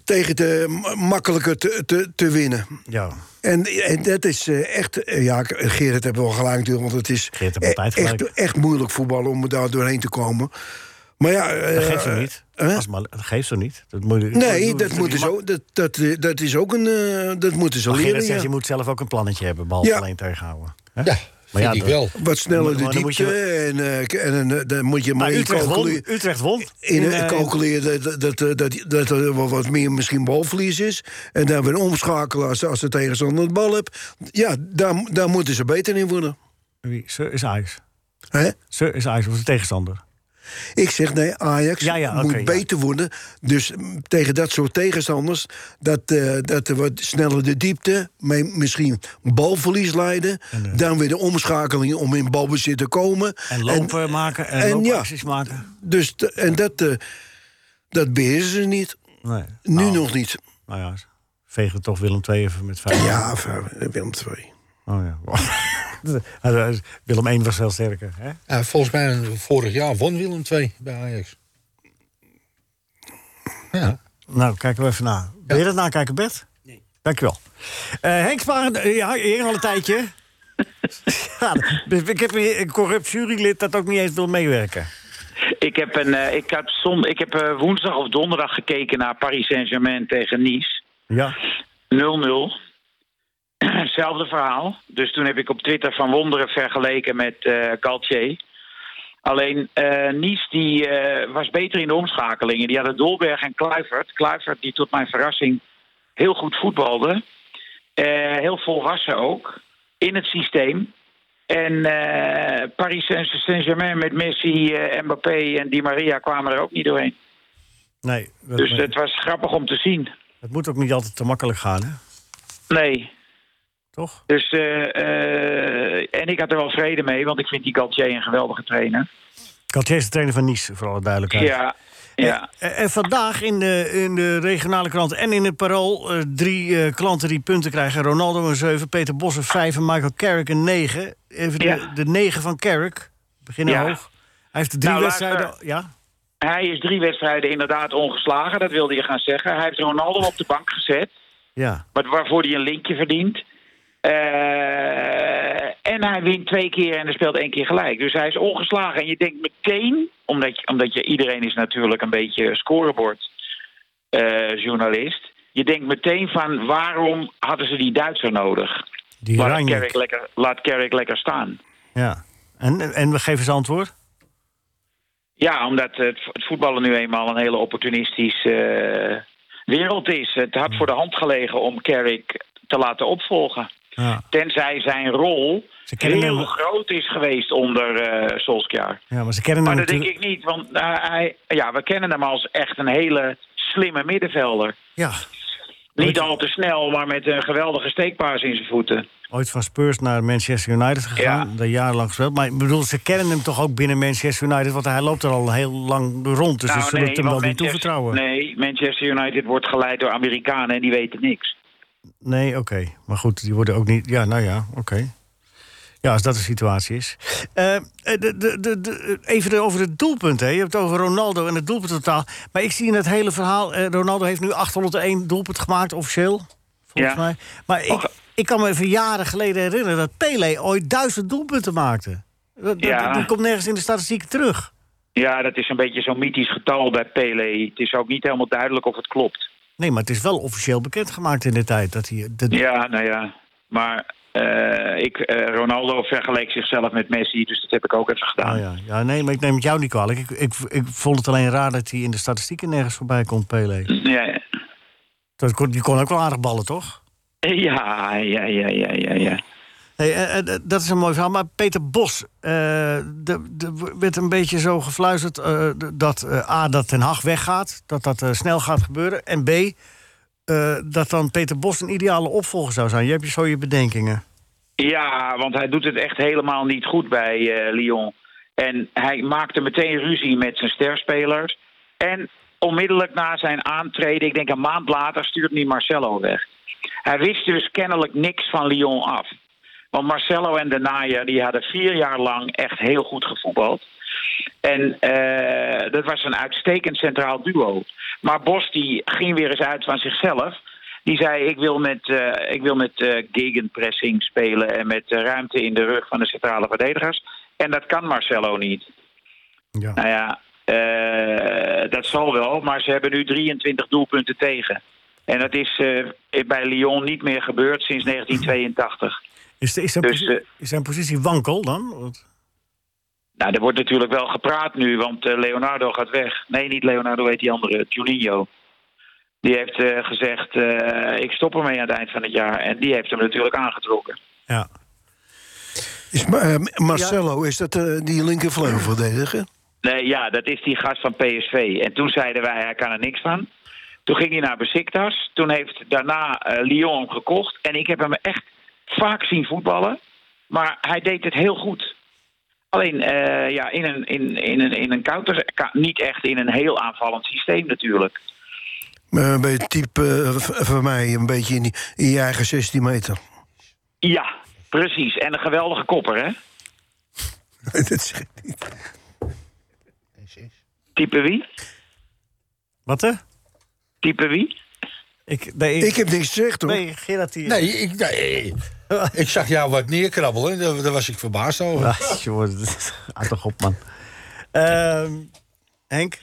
tegen te makkelijker te, te, te winnen. Ja. En, en dat is eh, echt... eh, Ja, Gerrit heeft wel gelijk natuurlijk, want het is e- echt, echt moeilijk voetballen om daar doorheen te komen. Maar ja... Dat eh, geeft niet. Maar, dat geeft zo niet. Dat moet, Nee, dat, moet- moeten ze, ook- dat, dat, dat is ook een... eh, dat moeten ze leren. zegt, ja. je moet zelf ook een plannetje hebben, behalve Ja. alleen tegenhouden. Hè? Ja, Maar vind ja, ik wel. Wat sneller de dan moet diepte. je- En, eh, en eh, dan moet je Maar maar Utrecht won. calculeren. Utrecht won. In, In, eh, calculeren dat, dat, dat, dat, dat er wel wat meer misschien balverlies is. En dan weer omschakelen als, als de tegenstander de bal hebt. Ja, daar, daar moeten ze beter in worden. Wie? Sir is Ajax. Hè? Sir is Ajax, of de tegenstander. Ik zeg nee, Ajax Ja, ja, oké, moet beter worden. Dus tegen dat soort tegenstanders... dat, eh, dat er wat sneller de diepte... misschien balverlies leiden... dan weer de omschakeling om in balbezit te komen. En lopen maken en, en loopacties maken. Dus en dat, eh, dat beheersen ze niet. Nee. Nu nog niet. Nou ja, vegen toch Willem II even met vijf. Ja, Willem II. Oh ja. [LAUGHS] Willem 1 was veel sterker. Hè? Ja, volgens mij vorig jaar won Willem II bij Ajax. Ja. Nou, kijken we even na. Wil je dat nakijken, Bert? Nee. Dankjewel. Eh Henk Sparen, eh, ja, hier al een tijdje. [LAUGHS] ja, ik heb een corrupt jurylid dat ook niet eens wil meewerken. Ik heb, een, eh, ik heb, zon, ik heb woensdag of donderdag gekeken naar Paris Saint-Germain tegen Nice. 0-0. [CLEARS THROAT] Hetzelfde verhaal. Dus toen heb ik op Twitter van Wonderen vergeleken met Galtier. Alleen eh, Nice die, eh, was beter in de omschakelingen. Die hadden Dolberg en Kluivert. Kluivert die tot mijn verrassing heel goed voetbalde. Heel volwassen ook. In het systeem. En Paris Saint-Germain met Messi, Mbappé en Di Maria kwamen er ook niet doorheen. Nee. Dat, Dus het was grappig om te zien. het moet ook niet altijd te makkelijk gaan, hè? Nee. Toch? Dus, eh, eh, en ik had er wel vrede mee, want ik vind die Galtier een geweldige trainer. Galtier is de trainer van Nice, voor alle duidelijkheid. Ja, ja. En, en vandaag in de, in de regionale krant en in het Parool... eh, drie eh, klanten die punten krijgen. Ronaldo een 7, Peter Bos een 5 en Michael Carrick een 9. Even de, Ja. de 9 van Carrick. Beginnen Ja. hoog. Hij heeft de drie Nou, wedstrijden... Ja? Hij is drie wedstrijden inderdaad ongeslagen, dat wilde je gaan zeggen. Hij heeft Ronaldo op de bank gezet, Ja. maar waarvoor hij een linkje verdient. Eh, en hij wint twee keer en hij speelt één keer gelijk. Dus hij is ongeslagen. En je denkt meteen, omdat je, omdat je iedereen is natuurlijk een beetje scorebord eh. Je denkt meteen van waarom hadden ze die Duitser nodig? Die laat, lekker, laat Carrick lekker staan. ja. En, en we geven ze antwoord? Ja, omdat het, het voetballen nu eenmaal een hele opportunistische eh, wereld is. Het had voor de hand gelegen om Carrick te laten opvolgen. Ja. Tenzij zijn rol heel hem- groot is geweest onder eh Solskjaer. Ja, maar ze kennen Maar hem dat denk ik niet, want eh, hij, ja, we kennen hem als echt een hele slimme middenvelder. Ja. Niet al te snel, maar met een geweldige steekpaas in zijn voeten. Ooit van Spurs naar Manchester United gegaan. Daar jarenlang gespeeld. Maar ik bedoel, ze kennen hem toch ook binnen Manchester United... want hij loopt er al heel lang rond. Dus Nou, ze zullen het hem wel niet toevertrouwen. Nee, Manchester United wordt geleid door Amerikanen en die weten niks. Nee, oké. Maar goed, die worden ook niet... Ja, nou ja, oké. Ja, als dat de situatie is. Eh, eh, de, de, de, even over het doelpunt. Hè. Je hebt het over Ronaldo en het doelpunt totaal. Maar ik zie in het hele verhaal... eh, Ronaldo heeft nu 801 doelpunt gemaakt, officieel. Volgens Ja. mij. Maar ik, ik kan me even jaren geleden herinneren... dat Pele ooit duizend doelpunten maakte. Dat, dat- Ja. Die komt nergens in de statistieken terug. Ja, dat is een beetje zo'n mythisch getal bij Pele. Het is ook niet helemaal duidelijk of het klopt. Nee, maar het is wel officieel bekendgemaakt in de tijd. Dat hij, Ja, nou ja. Maar eh, ik, eh, Ronaldo vergeleek zichzelf met Messi, dus dat heb ik ook even gedaan. Oh ja. ja, nee, maar ik neem het jou niet kwalijk. Ik, ik, ik vond het alleen raar dat hij in de statistieken nergens voorbij komt, Pele. Ja, Dat kon, die kon ook wel aardig ballen, toch? ja, ja, ja, ja, ja. ja. Hey, eh, eh, dat is een mooi verhaal. Maar Peter Bos, eh, er werd een beetje zo gefluisterd... eh, dat eh, A, dat Ten Hag weggaat, dat dat eh, snel gaat gebeuren. En B, eh, dat dan Peter Bos een ideale opvolger zou zijn. Je hebt zo je bedenkingen. Ja, want hij doet het echt helemaal niet goed bij eh, Lyon. En hij maakte meteen ruzie met zijn sterspelers. En onmiddellijk na zijn aantreden, ik denk een maand later, stuurt hij Marcelo weg. Hij wist dus kennelijk niks van Lyon af. Want Marcelo en De Naaier, die hadden vier jaar lang echt heel goed gevoetbald. En eh, dat was een uitstekend centraal duo. Maar Bos die ging weer eens uit van zichzelf. Die zei, ik wil met, eh, ik wil met eh, gegenpressing spelen... en met ruimte in de rug van de centrale verdedigers. En dat kan Marcelo niet. Ja. Nou ja, dat zal wel, maar ze hebben nu 23 doelpunten tegen. En dat is bij Lyon niet meer gebeurd sinds [LAUGHS] 1982. Is, de, is, zijn, Dus, eh, is zijn positie wankel dan? Nou, er wordt natuurlijk wel gepraat nu, want eh, Leonardo gaat weg. Nee, niet Leonardo, weet die andere, Juninho. Die heeft eh, gezegd, eh, ik stop ermee aan het eind van het jaar. En die heeft hem natuurlijk aangetrokken. Ja. Is, Ma- Marcelo, is dat eh, die linkervleugelverdediger? Nee, ja, dat is die gast van PSV. En toen zeiden wij, hij kan er niks van. Toen ging hij naar Besiktas. Toen heeft daarna Lyon hem gekocht. En ik heb hem echt vaak zien voetballen. Maar hij deed het heel goed. Alleen eh, ja, in een, in, in een, in een counter... Niet echt in een heel aanvallend systeem natuurlijk. Maar een beetje type eh, v- van mij, een beetje in, die, in je eigen 16 meter. Ja, precies. En een geweldige kopper, hè? [LAUGHS] dat zeg ik niet. Type wie? Wat hè? Type wie? Ik, nee, Ik heb niks gezegd hoor. Nee, Gerard die... Nee, ik, nee, [LAUGHS] ik zag jou wat neerkrabbelen. Daar, daar was ik verbaasd over. Ah, houd toch op, man. Ehm, Henk,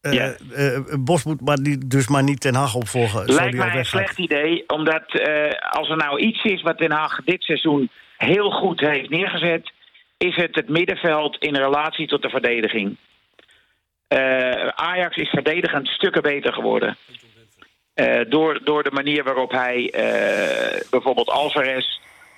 eh, Ja. eh, Bos moet maar niet, dus maar niet Ten Hag opvolgen. Lijkt mij een slecht idee, omdat eh, als er nou iets is wat Den Haag dit seizoen heel goed heeft neergezet, is het het middenveld in relatie tot de verdediging. Eh, Ajax is verdedigend stukken beter geworden. Eh, door, door de manier waarop hij eh, bijvoorbeeld Alvarez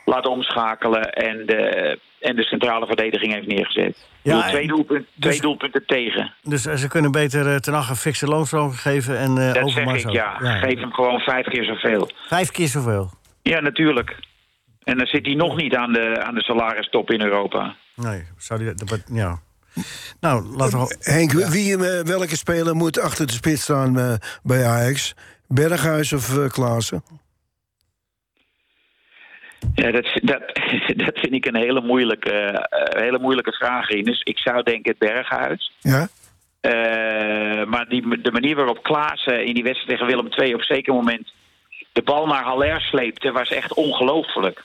laat omschakelen en de, en de centrale verdediging heeft neergezet. Ja, Ja, twee, en- doelpunten, twee dus- doelpunten tegen. Dus eh, ze kunnen beter Ten Hag een fikse loonstroom geven en eh Dat zeg ik, ja. Geef hem gewoon vijf keer zoveel. Vijf keer zoveel. Ja, natuurlijk. En dan zit hij nog niet aan de, aan de salaristop in Europa. Nee, zou die, dat, ja. Nou, laten we... Henk, wie, welke speler moet achter de spits staan eh, bij Ajax? Berghuis of eh, Klaassen? Ja, dat, dat, [LAUGHS] dat vind ik een hele moeilijke, eh, hele moeilijke vraag, Rinus. Ik zou denken het Berghuis. Ja? Eh, maar die, de manier waarop Klaassen in die wedstrijd tegen Willem II op zeker moment de bal naar Haller sleepte, was echt ongelooflijk.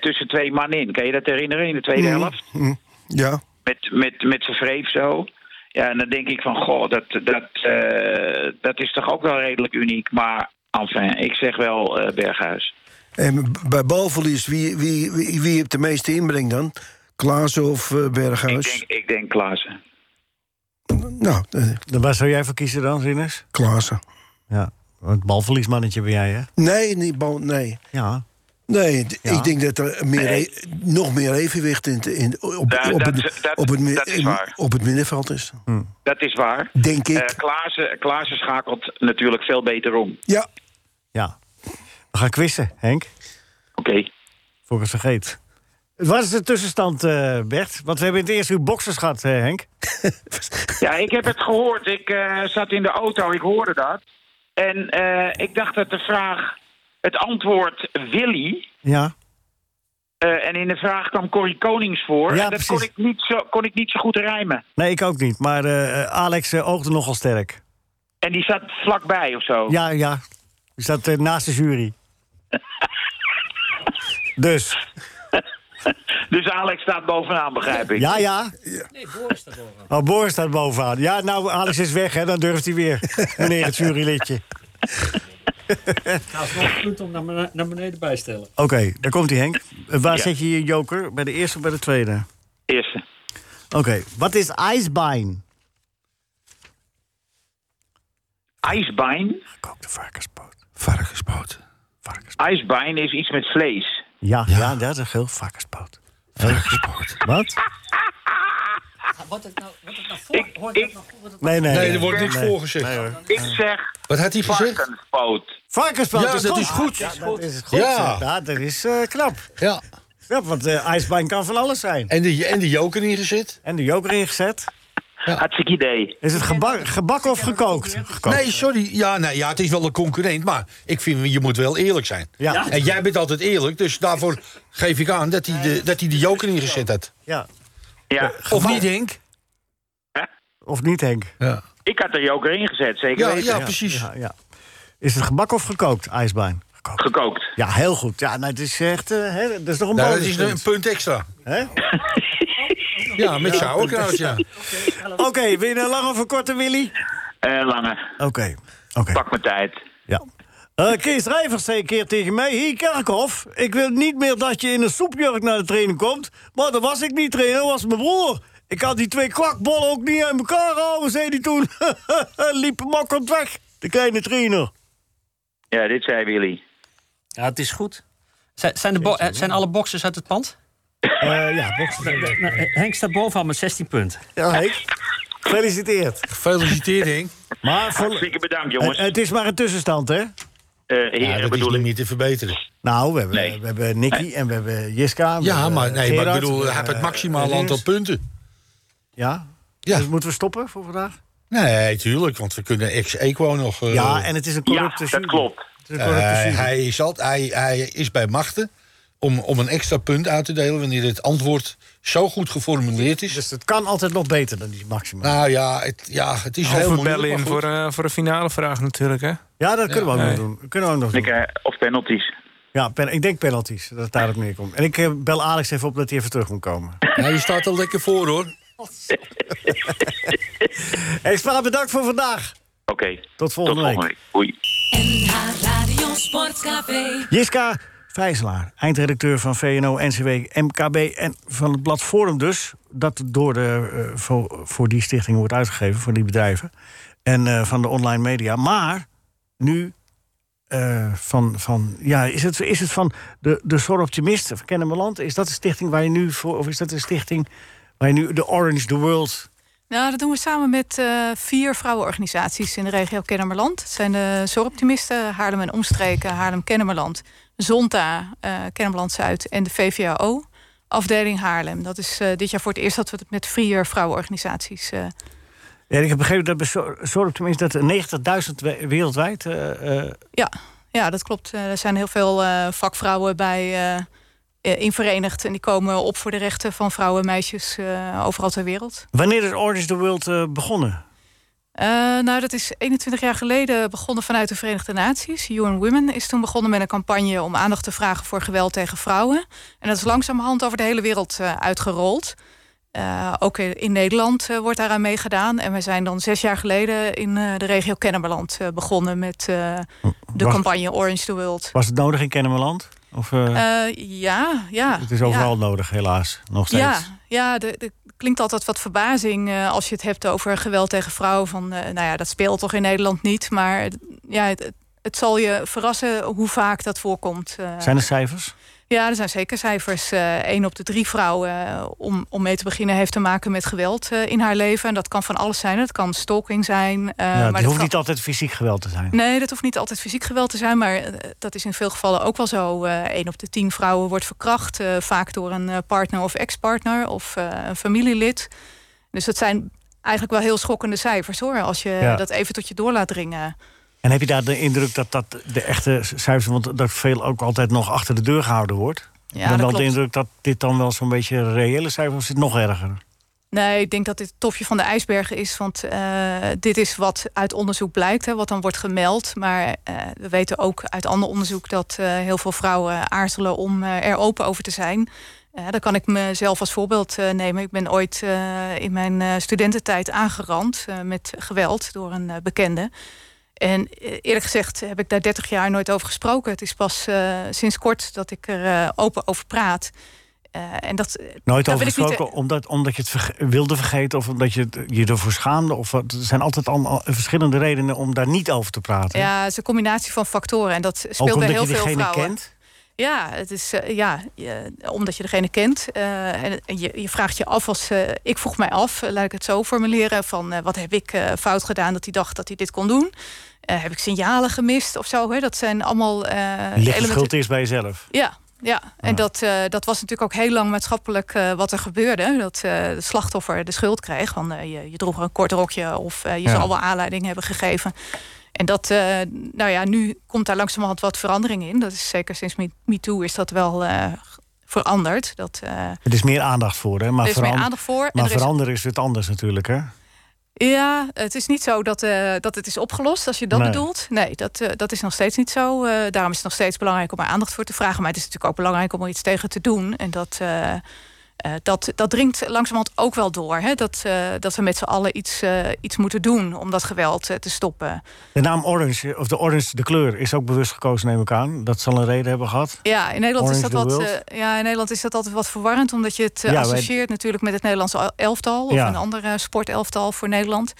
Tussen twee man in. Kan je dat herinneren in de tweede helft? Hm, Ja. met, met, met zijn vreef zo. Ja, en dan denk ik van, goh, dat, dat, eh, dat is toch ook wel redelijk uniek. Maar, enfin, ik zeg wel eh, Berghuis. En bij balverlies, wie, wie, wie, wie heeft de meeste inbreng dan? Klaassen of eh, Ik Berghuis? denk, ik denk Klaassen. Nou, eh, Waar zou jij voor kiezen dan, Rinus? Klaassen. Ja, het balverliesmannetje ben jij, hè? Nee, niet bal, nee. Ja. Nee, Ja. ik denk dat er meer Nee. nog meer evenwicht in, in, op, op, dat- het, dat- op, het, mi- dat is in- waar. op het middenveld is. Dat is waar. Denk ik. Eh Klaassen, Klaassen schakelt natuurlijk veel beter om. Ja. Ja. We gaan quizzen, Henk. Oké. Voor ik het vergeet. Wat is de tussenstand, eh, Bert? Want we hebben in het eerste uur boxers gehad, eh, Henk. [LAUGHS] Ja, ik heb het gehoord. Ik eh, zat in de auto, ik hoorde dat. En eh, ik dacht dat de vraag, het antwoord Willy... Ja. eh, en in de vraag kwam Corrie Konings voor. Ja, en dat kon ik, niet zo, kon ik niet zo goed rijmen. Nee, ik ook niet. Maar eh, Alex eh, oogde nogal sterk. En die zat vlakbij of zo. Ja, ja. Die staat eh, naast de jury. [LAUGHS] dus. Dus Alex staat bovenaan, begrijp ik. Ja, ja. Nee, Boris staat bovenaan. Oh, Boris staat bovenaan. Ja, nou, Alex is weg, hè. Dan durft hij weer. Meneer het jurylidje. [LAUGHS] Is nog punt om naar, bene- naar beneden bijstellen. Oké, daar komt hij, Henk. Eh, waar Ja. zet je je joker? Bij de eerste of bij de tweede? Eerste. Oké, wat is ijsbein? Ijsbein. Gekookte varkenspoot. Varkenspoot. Ijsbein is iets met vlees. Ja, ja. dat is een geel varkenspoot. Varkenspoot. Wat? Wat het nou, wat het nou voor, hoort ik- nou het Nee, nee. Nee, er wordt niks nee. voorgezegd. Nee. Ik zeg Wat had hij gezegd? varkenspoot. Varkenspoot Ja, dat is goed. Ja, dat is goed. Ja. Ja, dat is eh, knap. Ja. Knap, want eh ijsbein kan van alles zijn. En de, en de joker ingezet? En de joker ingezet. Hartstikke idee. Is het gebak, gebakken of gekookt? Gekookt. Nee, sorry. Ja, nee, ja, het is wel een concurrent, maar ik vind je moet wel eerlijk zijn. Ja. En jij bent altijd eerlijk, dus daarvoor geef ik aan dat hij de, dat hij de joker ingezet had. Ja. Ja. Of niet, Henk? Of niet, Henk? Ja, Ik had de joker ingezet, zeker ja, weten. ja precies. Ja, ja. Is het gebakken of gekookt, ijsbein? Gekookt. Gekookt. Ja, heel goed. Ja, nou, het is echt... eh, hè, dat is nog een Nou, dat is een punt extra. Hè? Ja, met sauerkraut, ja. Oké, wil je een lange of een korte, Willy? Eh, lange. Oké. Oké. Pak mijn tijd. Ja. Eh, Kees Rijvers zei een keer tegen mij... Hier, Kerkhoff, ik wil niet meer dat je in een soepjurk naar de training komt. Maar dat was ik niet, trainer, dat was mijn broer. Ik kan die twee kwakbollen ook niet aan elkaar houden, zei hij toen. [LAUGHS] Liep makkelijk weg, de kleine trainer. Ja, dit zei Willy. Ja, het is goed. Zijn, zijn, de bo- eh, zijn alle boxers uit het pand? Eh, ja, eh, Henk staat bovenaan met 16 punten. Ja, Henk. Gefeliciteerd. Gefeliciteerd, Henk. Maar voor- Hartstikke bedankt, jongens. Het is maar een tussenstand, hè? Eh, heren, Ja, dat is bedoel niet ik. meer te verbeteren. Nou, we hebben, we hebben Nicky en we hebben Jiska. we Ja, hebben maar, nee, maar ik bedoel, hij heeft het maximaal eh, aantal punten. Ja? Ja. Dus moeten we stoppen voor vandaag? Nee, tuurlijk, want we kunnen ex-equo nog... eh, Ja, en het is een corrupte Ja, dat klopt. Is Eh, hij, is al, hij, hij is bij machten om, om een extra punt uit te delen... wanneer het antwoord zo goed geformuleerd is. Dus het kan altijd nog beter dan die maximum. Nou ja, het, ja, het is Of heel we moeilijk. bellen in voor, eh, voor een finale vraag natuurlijk, hè? Ja, dat kunnen we ook Nee. nog doen. Kunnen we ook nog doen. Ik, eh, of penalties. Ja, pen- ik denk penalties, dat het daarop neerkomt. En ik eh, bel Alex even op dat hij even terug moet komen. Ja, je staat er lekker voor, hoor. [LAUGHS] Hey, Spa, bedankt voor vandaag. Oké. Tot volgende Tot week. volgende week. Oei. NH Radio Sportcafé. Jiska Vijzelaar, eindredacteur van VNO, NCW, MKB en van het blad Forum dus. Dat door de, eh, voor, die stichting wordt uitgegeven, voor die bedrijven. En eh, van de online media. Maar nu eh, van, van ja, is het, is het van de, de Soroptimist van Kennemerland? Is dat de stichting waar je nu voor, of is dat een stichting waar je nu de Orange the World... Nou, dat doen we samen met eh, vier vrouwenorganisaties in de regio Kennemerland. Het zijn de Zorgoptimisten, Haarlem en Omstreken, Haarlem-Kennemerland, Zonta, eh Kennemerland-Zuid en de VVAO. Afdeling Haarlem. Dat is eh, dit jaar voor het eerst dat we het met vier vrouwenorganisaties. Ja, ik heb begrepen dat bij Soroptimist dat er 90.000 we- wereldwijd... ja, ja, dat klopt. Er zijn heel veel vakvrouwen bij in verenigd. En die komen op voor de rechten van vrouwen en meisjes eh, overal ter wereld. wanneer is Orange the World eh, begonnen? Eh, nou, dat is 21 jaar geleden begonnen vanuit de Verenigde Naties. UN Women is toen begonnen met een campagne om aandacht te vragen voor geweld tegen vrouwen. En dat is langzamerhand over de hele wereld eh, uitgerold. Eh, ook in Nederland eh, wordt daaraan meegedaan. En we zijn dan zes jaar geleden in eh, de regio Kennemerland eh, begonnen met eh, de Was- campagne Orange the World. Was het nodig in Kennemerland? Of, eh, Eh, ja, ja. het is overal ja. nodig, helaas. Nog steeds. Ja, ja er klinkt altijd wat verbazing eh, als je het hebt over geweld tegen vrouwen. Van, nou ja, dat speelt toch in Nederland niet. Maar ja, het, het zal je verrassen hoe vaak dat voorkomt. Zijn er cijfers? Ja, er zijn zeker cijfers. Eén op de drie vrouwen, eh, om, om mee te beginnen, heeft te maken met geweld eh, in haar leven. En dat kan van alles zijn. Dat kan stalking zijn. eh, ja, maar het dat hoeft kan- niet altijd fysiek geweld te zijn. Nee, dat hoeft niet altijd fysiek geweld te zijn, maar eh, dat is in veel gevallen ook wel zo. Eén op de tien vrouwen wordt verkracht, eh, vaak door een eh, partner of ex-partner of eh, een familielid. Dus dat zijn eigenlijk wel heel schokkende cijfers hoor, als je Ja. dat even tot je door laat dringen. En heb je daar de indruk dat dat de echte cijfers... want dat veel ook altijd nog achter de deur gehouden wordt? Ja, dan wel de indruk dat dit dan wel zo'n beetje reële cijfers... is het nog erger? Nee, ik denk dat dit het topje van de ijsberg is. Want eh, dit is wat uit onderzoek blijkt, hè, wat dan wordt gemeld. Maar eh, we weten ook uit ander onderzoek dat eh, heel veel vrouwen aarzelen om er open over te zijn. Daar kan ik mezelf als voorbeeld nemen. Ik ben ooit in mijn studententijd aangerand met geweld door een bekende. En eh, eerlijk gezegd heb ik daar 30 jaar nooit over gesproken. Het is pas eh, sinds kort dat ik er eh, open over praat. En dat, Nooit over ik niet, gesproken omdat, omdat je het verge- wilde vergeten... of omdat je je ervoor schaamde? Of? Er zijn altijd allemaal verschillende redenen om daar niet over te praten. Ja, het is een combinatie van factoren. En dat speelt bij heel je veel vrouwen. kent? Ja, het is, ja je- omdat je degene kent. en je, je vraagt je af als... ik vroeg mij af, laat ik het zo formuleren... van wat heb ik fout gedaan dat hij dacht dat hij dit kon doen? Eh, heb ik signalen gemist of zo? Hè? Dat zijn allemaal eh Ligt elementen- schuld eerst bij jezelf? ja, ja. en dat, eh, dat was natuurlijk ook heel lang maatschappelijk wat er gebeurde. Dat de slachtoffer de schuld kreeg. Van, je, je droeg een kort rokje of je Ja. zal wel aanleiding hebben gegeven. En dat, nou ja, nu komt daar langzamerhand wat verandering in. Dat is zeker sinds Me- MeToo is dat wel veranderd. Dat, Er is meer aandacht voor, hè? Maar, Er is meer aandacht voor en Maar er is- veranderen is het anders natuurlijk, hè? Ja, het is niet zo dat, eh, dat het is opgelost, als je dat Nee. bedoelt. Nee, dat, eh, dat is nog steeds niet zo. Eh, daarom is het nog steeds belangrijk om er aandacht voor te vragen. Maar het is natuurlijk ook belangrijk om er iets tegen te doen. En dat, eh, dat, dat dringt langzamerhand ook wel door. Hè? Dat, eh, dat we met z'n allen iets, eh, iets moeten doen om dat geweld te stoppen. De naam Orange, of de Orange, de kleur, is ook bewust gekozen, neem ik aan. Dat zal een reden hebben gehad. Ja, in Nederland, is dat wat, ja, in Nederland is dat altijd wat verwarrend, omdat je het wij- associeert natuurlijk met het Nederlandse elftal of Ja. een ander eh, sportelftal voor Nederland.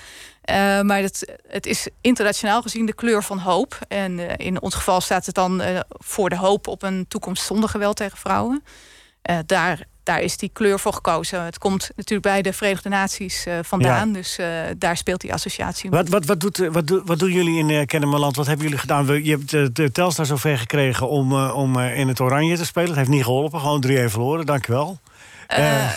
Maar het, het is internationaal gezien de kleur van hoop. En in ons geval staat het dan voor de hoop op een toekomst zonder geweld tegen vrouwen. Daar, daar is die kleur voor gekozen. Het komt natuurlijk bij de Verenigde Naties eh, vandaan. Ja. Dus eh, daar speelt die associatie mee. Wat, wat, wat, doet, eh, wat, doen- wat doen jullie in uh, Kennemerland? Wat hebben jullie gedaan? We- Je hebt eh, de Telstar zover gekregen om, om in het oranje te spelen. Het heeft niet geholpen. Gewoon 3-1 verloren. Dankjewel. Eh,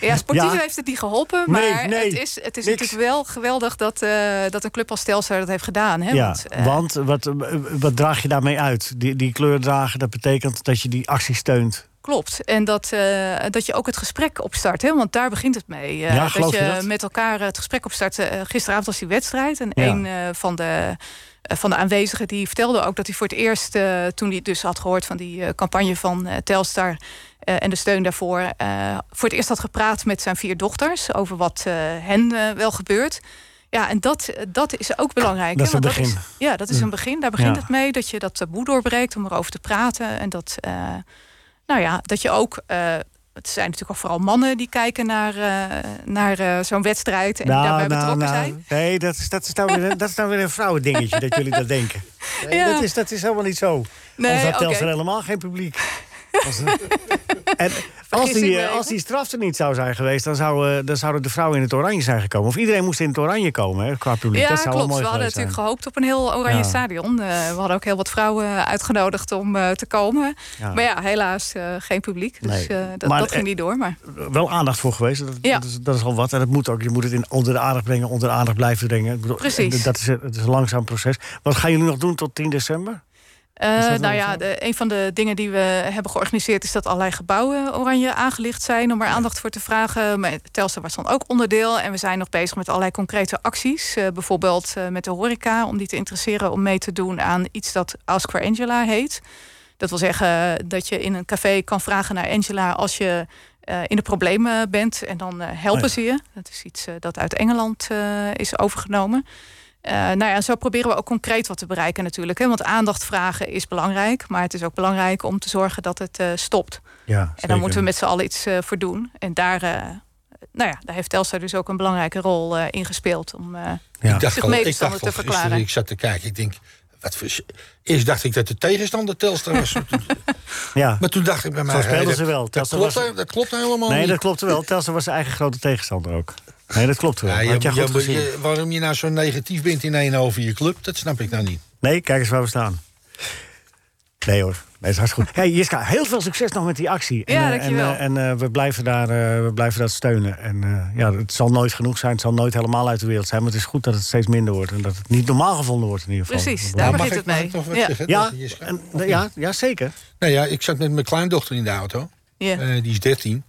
[LAUGHS] ja, sportief Ja. heeft het niet geholpen. Maar nee, het is, het is niks. natuurlijk wel geweldig dat, eh, dat een club als Telstar dat heeft gedaan. Hè? ja, Want, eh, want wat, wat draag je daarmee uit? Die, die kleur dragen, dat betekent dat je die actie steunt. Klopt. En dat, eh, dat je ook het gesprek opstart. Hè? Want daar begint het mee. Eh, Ja, dat je je dat? met elkaar het gesprek opstart. Eh, gisteravond was die wedstrijd. En Ja. een eh, van, de, eh, van de aanwezigen die vertelde ook dat hij voor het eerst... eh, toen hij dus had gehoord van die eh, campagne van eh, Telstar... eh, en de steun daarvoor... eh, voor het eerst had gepraat met zijn vier dochters... over wat eh, hen eh, wel gebeurt... Ja, en dat, dat is ook belangrijk. Dat is een begin. is- ja, dat is een begin. Daar begint Ja. het mee. Dat je dat taboe doorbreekt om erover te praten. En dat, eh, nou ja, dat je ook. Het zijn natuurlijk ook vooral mannen die kijken naar, eh, naar eh, zo'n wedstrijd en die daarbij betrokken zijn. Nou, Nee, dat is, dat, is nou weer, een- dat is nou weer een vrouwendingetje dat jullie dat denken. [LAUGHS] Nee, Ja. dat, is, dat is helemaal niet zo. Nee, Anders had. Telstar helemaal geen publiek. Als, en die, eh, als die straf er niet zou zijn geweest, dan, zou, eh, dan zouden de vrouwen in het oranje zijn gekomen. Of iedereen moest in het oranje komen, hè, qua publiek. Ja, dat zou klopt. mooi We hadden natuurlijk zijn. gehoopt op een heel oranje Ja. stadion. Eh, we hadden ook heel wat vrouwen uitgenodigd om te komen. Ja. Maar ja, helaas geen publiek. Dus Nee. dat, Maar, dat ging niet door. Maar Wel aandacht voor geweest. Dat, Ja. dat, is, dat is al wat. En dat moet ook. Je moet het in, onder de aandacht brengen, onder de aandacht blijven brengen. Ik bedoel, Precies. Dat is, het is een langzaam proces. Wat gaan jullie nog doen tot 10 december? Eh, nou ja, de, een van de dingen die we hebben georganiseerd is dat allerlei gebouwen oranje aangelicht zijn om er aandacht voor te vragen. Maar was dan ook onderdeel en we zijn nog bezig met allerlei concrete acties. Eh, bijvoorbeeld eh, met de horeca om die te interesseren om mee te doen aan iets dat Ask for Angela heet. Dat wil zeggen dat je in een café kan vragen naar Angela als je in de problemen bent en dan helpen Oh ja. ze je. Dat is iets dat uit Engeland is overgenomen. Eh, nou ja, zo proberen we ook concreet wat te bereiken natuurlijk. Hè? Want aandacht vragen is belangrijk. Maar het is ook belangrijk om te zorgen dat het eh, stopt. Ja, En daar moeten we met z'n allen iets eh, voor doen. En daar, eh, nou ja, daar heeft Telstar dus ook een belangrijke rol eh, in gespeeld. Om eh, Ik dacht, zich al, ik dacht te verklaren. gisteren, ik zat te kijken, ik denk... Wat voor, eerst dacht ik dat de tegenstander Telstar was. [LAUGHS] Ja. Maar toen dacht ik bij mij... Zo speelden ze wel. Dat, klopt, was- dat klopt helemaal Nee, niet. dat klopt wel. Telstar was zijn eigen grote tegenstander ook. Nee, dat klopt wel. Ja, je- goed gezien. je- waarom je nou zo negatief bent in één over je club, dat snap ik nou niet. Nee, kijk eens waar we staan. Nee hoor, nee, is hartstikke goed. [LAUGHS] Hey, Jiska, heel veel succes nog met die actie. Ja, eh, dankjewel. En, eh, en eh, we, blijven daar, eh, we blijven dat steunen. En eh, ja, het zal nooit genoeg zijn, het zal nooit helemaal uit de wereld zijn. Maar het is goed dat het steeds minder wordt. En dat het niet normaal gevonden wordt in ieder geval. Precies, Dat daar begint ik- het mag mee. ik toch wat Ja. zeggen? Ja, Dat en, ja, ja, zeker. Nou ja, ik zat met mijn kleindochter in de auto. Ja. Eh, die is 13.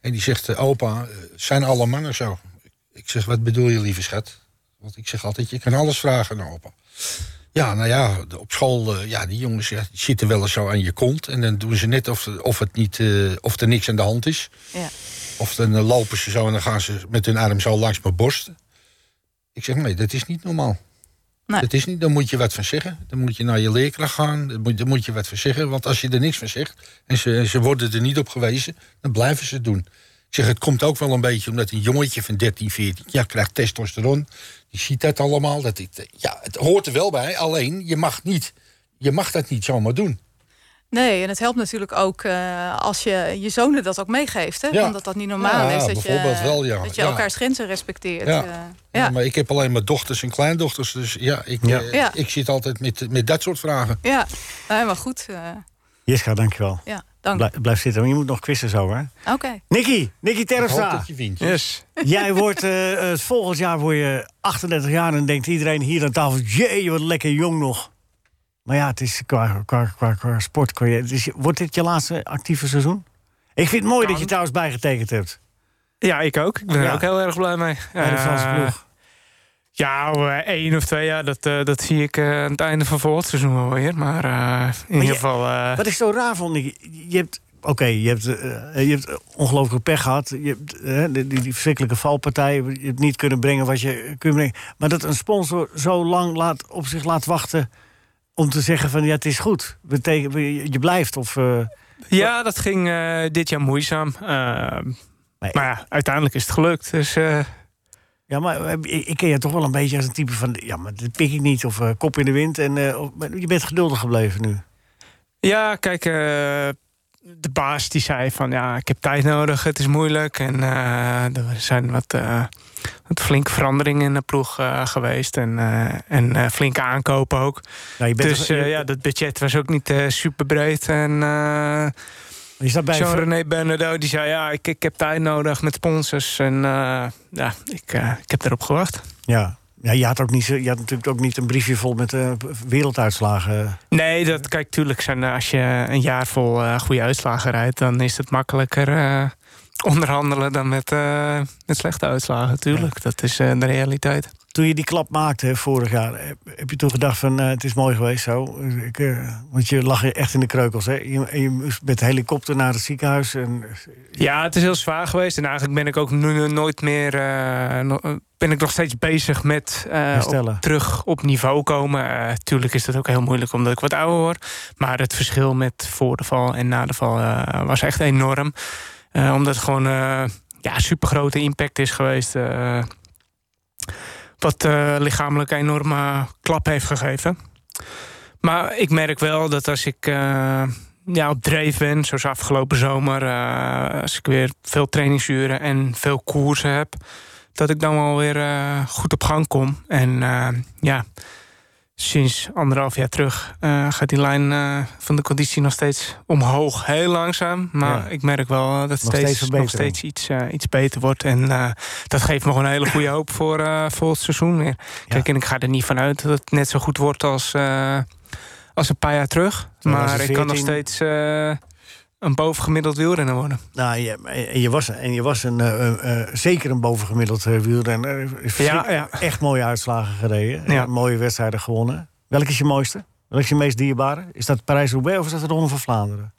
En die zegt, eh, opa, eh, zijn alle mannen zo? Ik zeg, wat bedoel je, lieve schat? Want ik zeg altijd, je kan alles vragen aan opa. Ja, nou ja, op school, eh, ja, die jongens ja, die zitten wel eens zo aan je kont. En dan doen ze net of, of, het niet, eh, of er niks aan de hand is. Ja. Of dan eh, lopen ze zo en dan gaan ze met hun arm zo langs mijn borst. Ik zeg, nee, dat is niet normaal. Nee. Dat is niet, dan moet je wat van zeggen. Dan moet je naar je leerkracht gaan. Dan moet, dan moet je wat van zeggen. Want als je er niks van zegt en ze, en ze worden er niet op gewezen, dan blijven ze het doen. Ik zeg, het komt ook wel een beetje omdat een jongetje van 13, 14 jaar krijgt testosteron. Die ziet dat allemaal. Dat ik, ja, het hoort er wel bij. Alleen, je mag, niet, je mag dat niet zomaar doen. Nee, en het helpt natuurlijk ook eh, als je je zonen dat ook meegeeft. Hè? Ja. Want dat niet normaal Ja, is. Dat bijvoorbeeld je, wel, ja. Dat je Ja. elkaars grenzen respecteert. Ja. eh. Ja. ja. maar ik heb alleen maar dochters en kleindochters. Dus ja, ik, Ja. eh, Ja. ik zit altijd met, met dat soort vragen. Ja, nee, maar goed. eh, Jiska, dankjewel. ja, dank. Blijf, blijf zitten, want je moet nog quizzen zo, hè? Oké. Nicky, Nicky Ik hoop Terpstra. dat je wint. Yes. Jij wordt eh, eh, volgend jaar word je 38 jaar en denkt iedereen hier aan tafel: jee, wat lekker jong nog. Maar ja, het is qua, qua, qua, qua sport. Qua, het is, wordt dit je laatste actieve seizoen? Ik vind het mooi dat je trouwens bijgetekend hebt. Ja, ik ook. Ik ben er Ja. ook heel erg blij mee. Bij de Franse Eh, ploeg. Ja, eh, één of twee jaar, dat, eh, dat zie ik eh, aan het einde van volgend seizoen wel weer. Maar in ieder geval... Wat ik zo raar vond, je hebt. Oké, je hebt, je hebt ongelooflijke pech gehad. Je hebt die, die, verschrikkelijke valpartij. Je hebt niet kunnen brengen wat je kunt brengen. Maar dat een sponsor zo lang laat, op zich laat wachten. om te zeggen: van ja, het is goed. We- je blijft. Of, Ja, dat ging dit jaar moeizaam. Eh, maar ja, uiteindelijk is het gelukt. Dus Ja, maar eh, ik, ken je toch wel een beetje als een type van... ja, maar dit pik ik niet, of eh, kop in de wind. En, eh, je bent geduldig gebleven nu. ja, kijk, de baas die zei van ja, ik heb tijd nodig, het is moeilijk. En er zijn wat, wat flinke veranderingen in de ploeg geweest. En, en flinke aankopen ook. Nou, je bent dus ja, dat budget was ook niet super breed. En Je staat bij Jean-René Bernardo die zei ja, ik, ik heb tijd nodig met sponsors. En eh, ja, ik, eh, ik heb erop gewacht. Ja. Ja, je had, ook niet, je had natuurlijk ook niet een briefje vol met eh, werelduitslagen. Nee, dat, kijk, tuurlijk zijn als je een jaar vol goede uitslagen rijdt, dan is het makkelijker [LAUGHS] onderhandelen dan met, eh, met slechte uitslagen. Tuurlijk, dat is eh, de realiteit. Toen je die klap maakte hè, vorig jaar, heb, heb je toen gedacht van eh, het is mooi geweest zo? Ik, eh, want je lag echt in de kreukels. Hè? Je, moest met de helikopter naar het ziekenhuis. En, Ja, het is heel zwaar geweest. En eigenlijk ben ik ook nu nooit meer. eh, no- eh, ben ik nog steeds bezig met eh, op- terug op niveau komen. Eh, tuurlijk is dat ook heel moeilijk omdat ik wat ouder word. Maar het verschil met voor de val en na de val eh, was echt enorm. Eh, omdat het gewoon eh ja, super grote impact is geweest. eh, wat lichamelijk een enorme klap heeft gegeven. Maar ik merk wel dat als ik ja, op dreef ben, zoals afgelopen zomer, als ik weer veel trainingsuren en veel koersen heb, dat ik dan wel weer goed op gang kom. En ja, sinds anderhalf jaar terug eh, gaat die lijn eh, van de conditie nog steeds omhoog. Heel langzaam, maar Ja. ik merk wel dat het steeds steeds, nog steeds iets, eh, iets beter wordt. En eh, dat geeft me gewoon een hele goede hoop voor, eh, voor het seizoen weer. Kijk, en ik ga er niet vanuit dat het net zo goed wordt als, eh, als een paar jaar terug. Maar ik kan nog 2014. steeds eh, een bovengemiddeld wielrenner worden. Nou, je, en je was, en je was een, eh, eh, eh, zeker een bovengemiddeld uh, wielrenner. Ja, ja. Echt mooie uitslagen gereden. Ja. Eh, mooie wedstrijden gewonnen. Welke is je mooiste? Welke is je meest dierbare? Is dat Parijs-Roubaix of is dat de Ronde van Vlaanderen?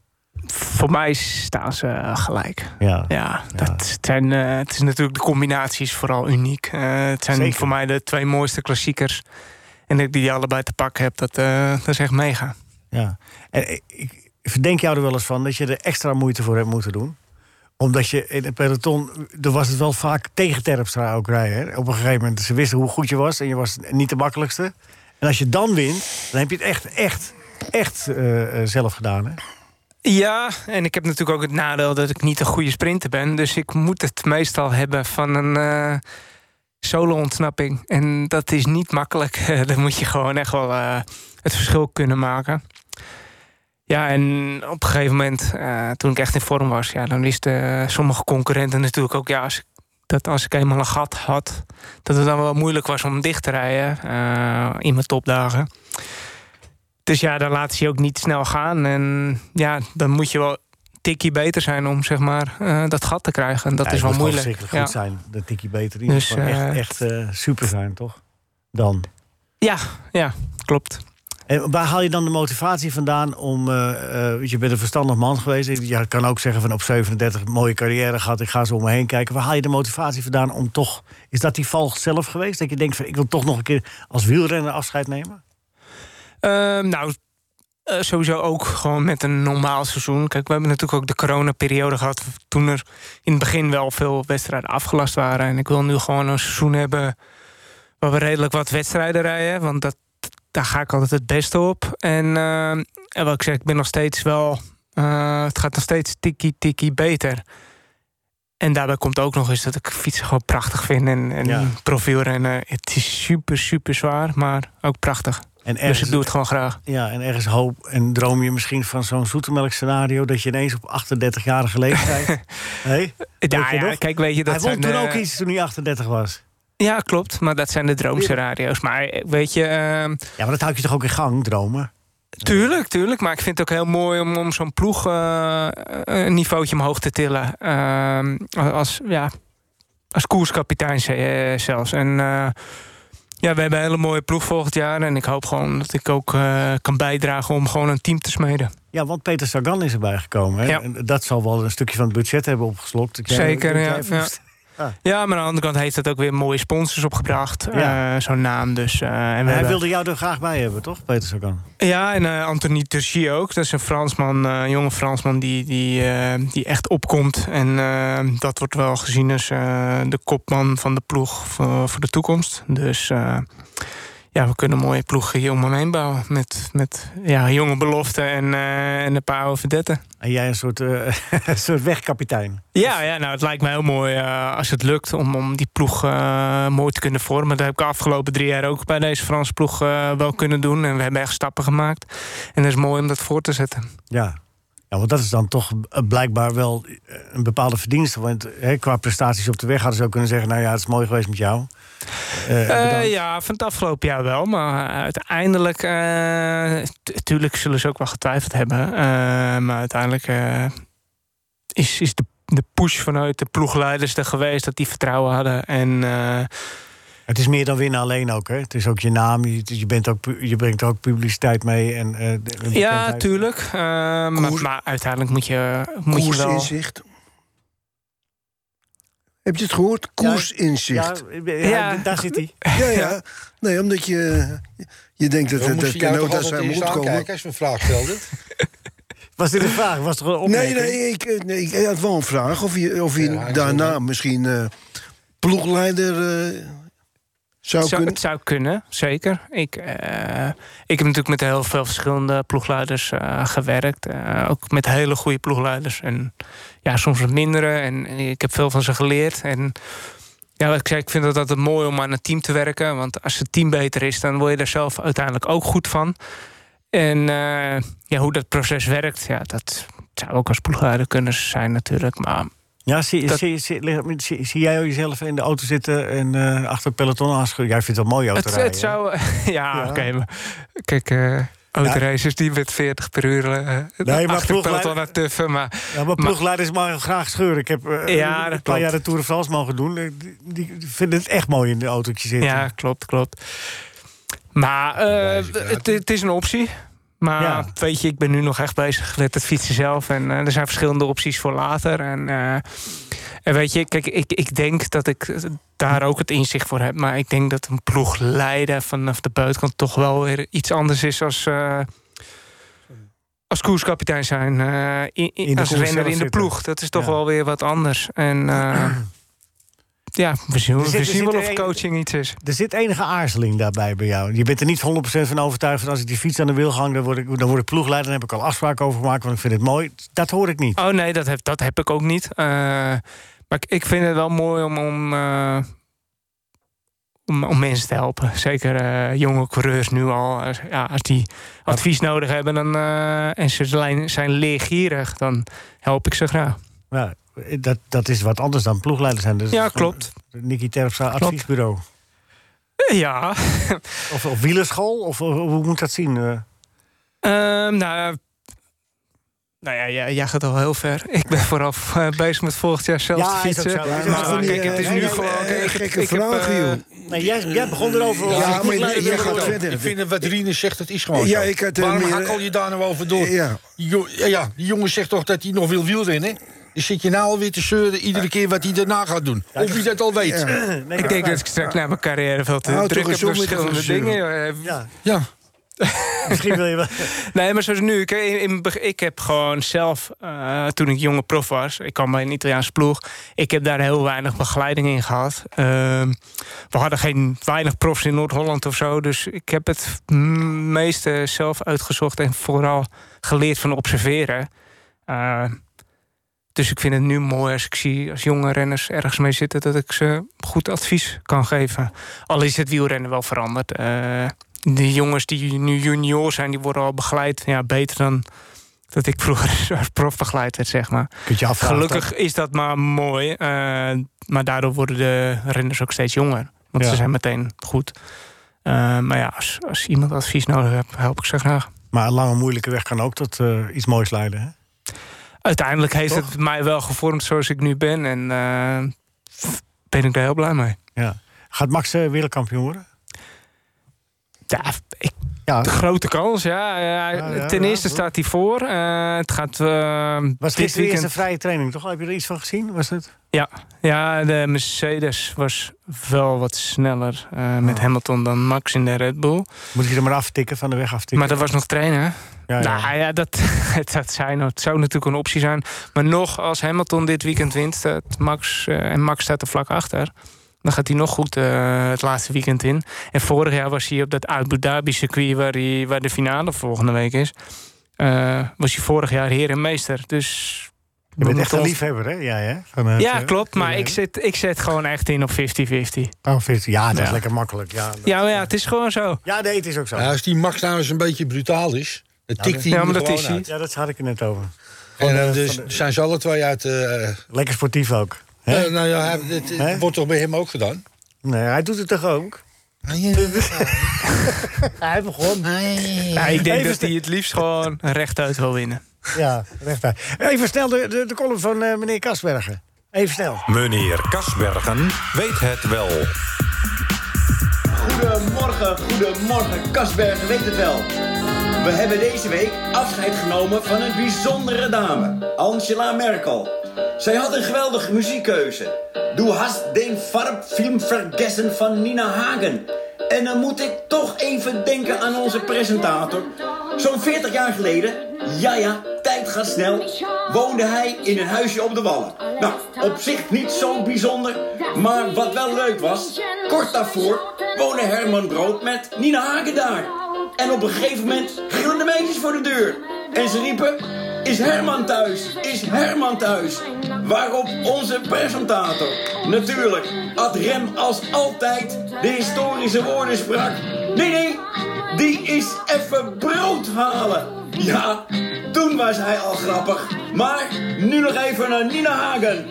Voor mij staan ze eh, gelijk. Ja. Ja, dat zijn, eh, het is natuurlijk de combinaties vooral uniek. Eh, het zijn Zeker. voor mij de twee mooiste klassiekers. En dat ik die allebei te pakken heb, dat, eh, dat is echt mega. Ja. En ik verdenk jou er wel eens van dat je er extra moeite voor hebt moeten doen. Omdat je in het peloton, er was het wel vaak tegen Terpstra ook rijden. Op een gegeven moment, ze wisten hoe goed je was en je was niet de makkelijkste. En als je dan wint, dan heb je het echt, echt, echt eh, eh, zelf gedaan. Hè? Ja, en ik heb natuurlijk ook het nadeel dat ik niet een goede sprinter ben. Dus ik moet het meestal hebben van een eh, solo-ontsnapping. En dat is niet makkelijk. [LAUGHS] Dan moet je gewoon echt wel het verschil kunnen maken. Ja, en op een gegeven moment, eh, toen ik echt in vorm was... Ja, dan wisten eh, sommige concurrenten natuurlijk ook... Ja, als ik, dat als ik eenmaal een gat had... dat het dan wel moeilijk was om dicht te rijden eh, in mijn topdagen. Dus ja, dan laat ze je ook niet snel gaan. En ja, dan moet je wel een tikje beter zijn om zeg maar dat gat te krijgen. En dat Ja, is wel moet moeilijk. verschrikkelijk Ja. goed zijn, de tikkie beter. Die Dus, moet echt, echt super zijn, toch? Dan. Ja, ja, klopt. En waar haal je dan de motivatie vandaan om... eh, je bent een verstandig man geweest. Je kan ook zeggen van op 37 mooie carrière gehad. Ik ga zo om me heen kijken. Waar haal je de motivatie vandaan om toch... Is dat die val zelf geweest? Dat je denkt van ik wil toch nog een keer als wielrenner afscheid nemen? Ehm, nou, eh, sowieso ook gewoon met een normaal seizoen. Kijk, we hebben natuurlijk ook de coronaperiode gehad... toen er in het begin wel veel wedstrijden afgelast waren. En ik wil nu gewoon een seizoen hebben... waar we redelijk wat wedstrijden rijden. Want dat, daar ga ik altijd het beste op. En, eh, en wat ik zeg, ik ben nog steeds wel... eh, het gaat nog steeds tikkie tikkie beter. En daarbij komt ook nog eens dat ik fietsen gewoon prachtig vind. En, en Ja. profielrennen, het is super, super zwaar, maar ook prachtig. En dus ik doe het gewoon graag. Ja, en ergens hoop en droom je misschien van zo'n zoetemelk scenario... dat je ineens op 38-jarige leeftijd... [LAUGHS] hey, Ja, ja, kijk, weet je, dat Hij won zijn, toen eh, ook iets toen hij 38 was. Ja, klopt. Maar dat zijn de droomscenario's. Maar eh, weet je... ehm, Ja, maar dat houdt je toch ook in gang, dromen? Tuurlijk, tuurlijk. Maar ik vind het ook heel mooi om, om zo'n ploeg eh, een niveautje omhoog te tillen. Ehm, als, ja, als koerskapitein eh, zelfs. En eh, ja, we hebben een hele mooie ploeg volgend jaar. En ik hoop gewoon dat ik ook eh, kan bijdragen om gewoon een team te smeden. Ja, want Peter Sagan is erbij gekomen. Hè? Ja. En dat zal wel een stukje van het budget hebben opgeslokt. Ik- Zeker, ja. ja. Ah. Ja, maar aan de andere kant heeft het ook weer mooie sponsors opgebracht. Ja. eh, Zo'n naam. Dus, eh, en we hij hebben- wilde jou er graag bij hebben, toch, Peter Sagan? Ja, en eh Anthony Turchi ook. Dat is een Fransman, een jonge Fransman die, die, die echt opkomt. En dat wordt wel gezien als de kopman van de ploeg voor, voor de toekomst. Dus ja, we kunnen een mooie ploeg hier om hem heen bouwen. Met, met ja, jonge beloften en, eh, en een paar oude verdetten. En jij een soort, eh, [LAUGHS] een soort wegkapitein. Ja, ja, nou, het lijkt mij heel mooi eh, als het lukt om, om die ploeg mooi te kunnen vormen. Dat heb ik de afgelopen drie jaar ook bij deze Franse ploeg wel kunnen doen. En we hebben echt stappen gemaakt. En dat is mooi om dat voor te zetten. Ja. ja, want dat is dan toch blijkbaar wel een bepaalde verdienste. Want qua prestaties op de weg hadden ze ook kunnen zeggen... nou ja, het is mooi geweest met jou. Eh, Eh, ja, van het afgelopen jaar wel. Maar uiteindelijk... eh, t- tuurlijk zullen ze ook wel getwijfeld hebben. Eh, maar uiteindelijk eh, is, is de, de push vanuit de ploegleiders er geweest... dat die vertrouwen hadden. En eh, Het is meer dan winnen alleen ook, hè? Het is ook je naam, je, je, bent ook, je brengt ook publiciteit mee. En, eh, ja, tuurlijk. Maar, maar uiteindelijk moet je, moet je wel... Koersinzicht. Heb je het gehoord? Koersinzicht. Ja, ja, daar zit hij. [LAUGHS] Ja, ja. Nee, omdat je, je denkt dat het dat kan ook uit zijn mond komen. aankijken als we een vraag stelden? [LAUGHS] Was dit een vraag? Was toch een Nee, opmerking? nee, ik, eh, nee, ik had wel een vraag. Of je, of je Ja, daarna misschien eh, ploegleider eh, zou, Zou, kunnen. het zou kunnen, zeker. Ik, eh, ik heb natuurlijk met heel veel verschillende ploegleiders eh, gewerkt. eh, ook met hele goede ploegleiders. En ja, soms wat mindere. En ik heb veel van ze geleerd. En ja, wat ik zei, ik vind het altijd mooi om aan een team te werken. Want als het team beter is, dan word je daar zelf uiteindelijk ook goed van. En eh, ja, hoe dat proces werkt, ja, dat zou ook als ploegleider kunnen zijn natuurlijk. Maar Ja, zie, Dat- zie, zie, zie, zie jij jezelf in de auto zitten en eh, achter het peloton aanschudden? Jij vindt het wel mooi auto Het, rijden, het zou. [LAUGHS] Ja, Ja. oké. kijk, eh autoracers die met 40 per uur. maar nee, maar peloton aan tuffen. Maar, Ja, maar ploegleiders mogen graag scheuren. Ik heb eh, Ja, een paar klopt. jaar de Tour de France mogen doen. Eh, Die, die vinden het echt mooi in de autootje zitten. ja, klopt, klopt. Maar het, het is een optie. Maar Ja. weet je, ik ben nu nog echt bezig met het fietsen zelf. En er zijn verschillende opties voor later. En, eh, en weet je, kijk, ik, ik denk dat ik daar ook het inzicht voor heb. Maar ik denk dat een ploeg leiden vanaf de buitenkant toch wel weer iets anders is als. eh, als koerskapitein zijn, eh, in, in- als renner in de ploeg. Dat is toch Ja. wel weer wat anders. En eh, [CLEARS THROAT] ja, we zien, zit- we zien wel of een- coaching iets is. Er zit enige aarzeling daarbij bij jou. Je bent er niet 100% van overtuigd van als ik die fiets aan de wil hang, dan word ik, dan word ik ploegleider. Dan heb ik al afspraken over gemaakt, want ik vind het mooi. Dat hoor ik niet. Oh nee, dat heb, dat heb ik ook niet. Eh, maar ik, ik vind het wel mooi om, om, eh, om, om mensen te helpen. Zeker eh, jonge coureurs nu al. Als, ja, als die advies nodig hebben dan, eh, en ze zijn, zijn leergierig, dan help ik ze graag. Ja, dat, dat is wat anders dan ploegleider zijn. Ja, klopt. Nicky Terpstra adviesbureau. Ja. Of, of wielerschool? Of, of hoe moet dat zien? Ehm, nou, nou ja, jij, jij gaat al heel ver. [LAUGHS] Ik ben vooral eh, bezig met volgend jaar zelf Ja, te fietsen. zo. Ja, Maar maar kijk, het is eh, nu gewoon... kijk, eh, ik- gekke ik heb. Nee, jij, jij begon erover. Ja, maar jij gaat verder. Ik vind het wat Rien zegt, het is gewoon Ja, zo. ik had, Waarom meer- hakkel je daar nou over door? Ja. Jo- ja, die jongen zegt toch dat hij nog wil wielrennen? Dan zit je nou alweer te zeuren iedere keer wat hij daarna gaat doen. Of je dat al weet. Ik denk dat ik straks na mijn carrière veel te druk heb dat verschillende dingen. Ja. [LAUGHS] misschien wil je wel. Nee, maar zoals nu. Ik heb gewoon zelf, eh, toen ik jonge prof was... ik kwam bij een Italiaanse ploeg... ik heb daar heel weinig begeleiding in gehad. Ehm, we hadden geen weinig profs in Noord-Holland of zo... dus ik heb het meeste zelf uitgezocht... en vooral geleerd van observeren. Eh, dus ik vind het nu mooi als ik zie als jonge renners ergens mee zitten... dat ik ze goed advies kan geven. Al is het wielrennen wel veranderd... De jongens die nu junior zijn, die worden al begeleid. Ja, beter dan dat ik vroeger [LAUGHS] als prof begeleid werd, zeg maar. Je afvragen. Gelukkig is dat maar mooi. eh, maar daardoor worden de renners ook steeds jonger. Want Ja. ze zijn meteen goed. Eh, maar ja, als, als iemand advies nodig heeft, help ik ze graag. Maar een lange moeilijke weg kan ook tot eh, iets moois leiden. Hè? Uiteindelijk heeft Toch? het mij wel gevormd zoals ik nu ben. En ben ik daar heel blij mee. Ja. Gaat Max wereldkampioen worden? Ja, ik, Ja. de grote kans, ja. Ten eerste staat hij voor. Eh, het gaat uh, Was dit weekend... eerste vrije training, toch? Heb je er iets van gezien? Was het? Ja, ja, de Mercedes was wel wat sneller eh, met Oh. Hamilton dan Max in de Red Bull. Moet je er maar aftikken, van de weg aftikken? Maar dat was nog trainen. Ja, ja. Nou ja, dat, [LAUGHS] dat zijn, zou natuurlijk een optie zijn. Maar nog, als Hamilton dit weekend wint, Max, eh, en Max staat er vlak achter... Dan gaat hij nog goed eh, het laatste weekend in. En vorig jaar was hij op dat Abu Dhabi circuit waar, hij, waar de finale volgende week is. eh, was hij vorig jaar heer en meester. Dus. Je bent echt een liefhebber, hè? Ja, hè? Ja, eh, klopt. Maar ik zet, ik zet gewoon echt in op 50-50. Oh, vind je- ja, dat is lekker makkelijk. Ja, Ja, maar ja, het is gewoon zo. ja nee, het is ook zo. Ja, als die Max nou eens een beetje brutaal is, dan tikt dat- hij Ja, maar dat is hij. Ja, dat had ik er net over. En Van, dan eh, dus de- zijn ze alle twee uit... eh, Lekker sportief ook. Eh, nou ja, Hè? wordt toch bij hem ook gedaan? Nee, hij doet het toch ook? [LAUGHS] hij begon. Ja, ik denk Even dat hij het liefst gewoon rechtuit wil winnen. Ja, rechtuit. Even snel de, de, de column van eh, meneer Kasbergen. Even snel. Meneer Kasbergen weet het wel. Goedemorgen, goedemorgen. Kasbergen weet het wel. We hebben deze week afscheid genomen van een bijzondere dame, Angela Merkel. Zij had een geweldige muziekkeuze. Du hast den Farbfilm vergessen van Nina Hagen. En dan moet ik toch even denken aan onze presentator. Zo'n 40 jaar geleden, ja ja, tijd gaat snel, woonde hij in een huisje op de Wallen. Nou, op zich niet zo bijzonder, maar wat wel leuk was, kort daarvoor woonde Herman Brood met Nina Hagen daar. En op een gegeven moment gingen de meisjes voor de deur. En ze riepen, is Herman thuis? Is Herman thuis? Waarop onze presentator, natuurlijk, ad rem als altijd, de historische woorden sprak. Nee, nee, die is even brood halen. Ja, toen was hij al grappig. Maar nu nog even naar Nina Hagen.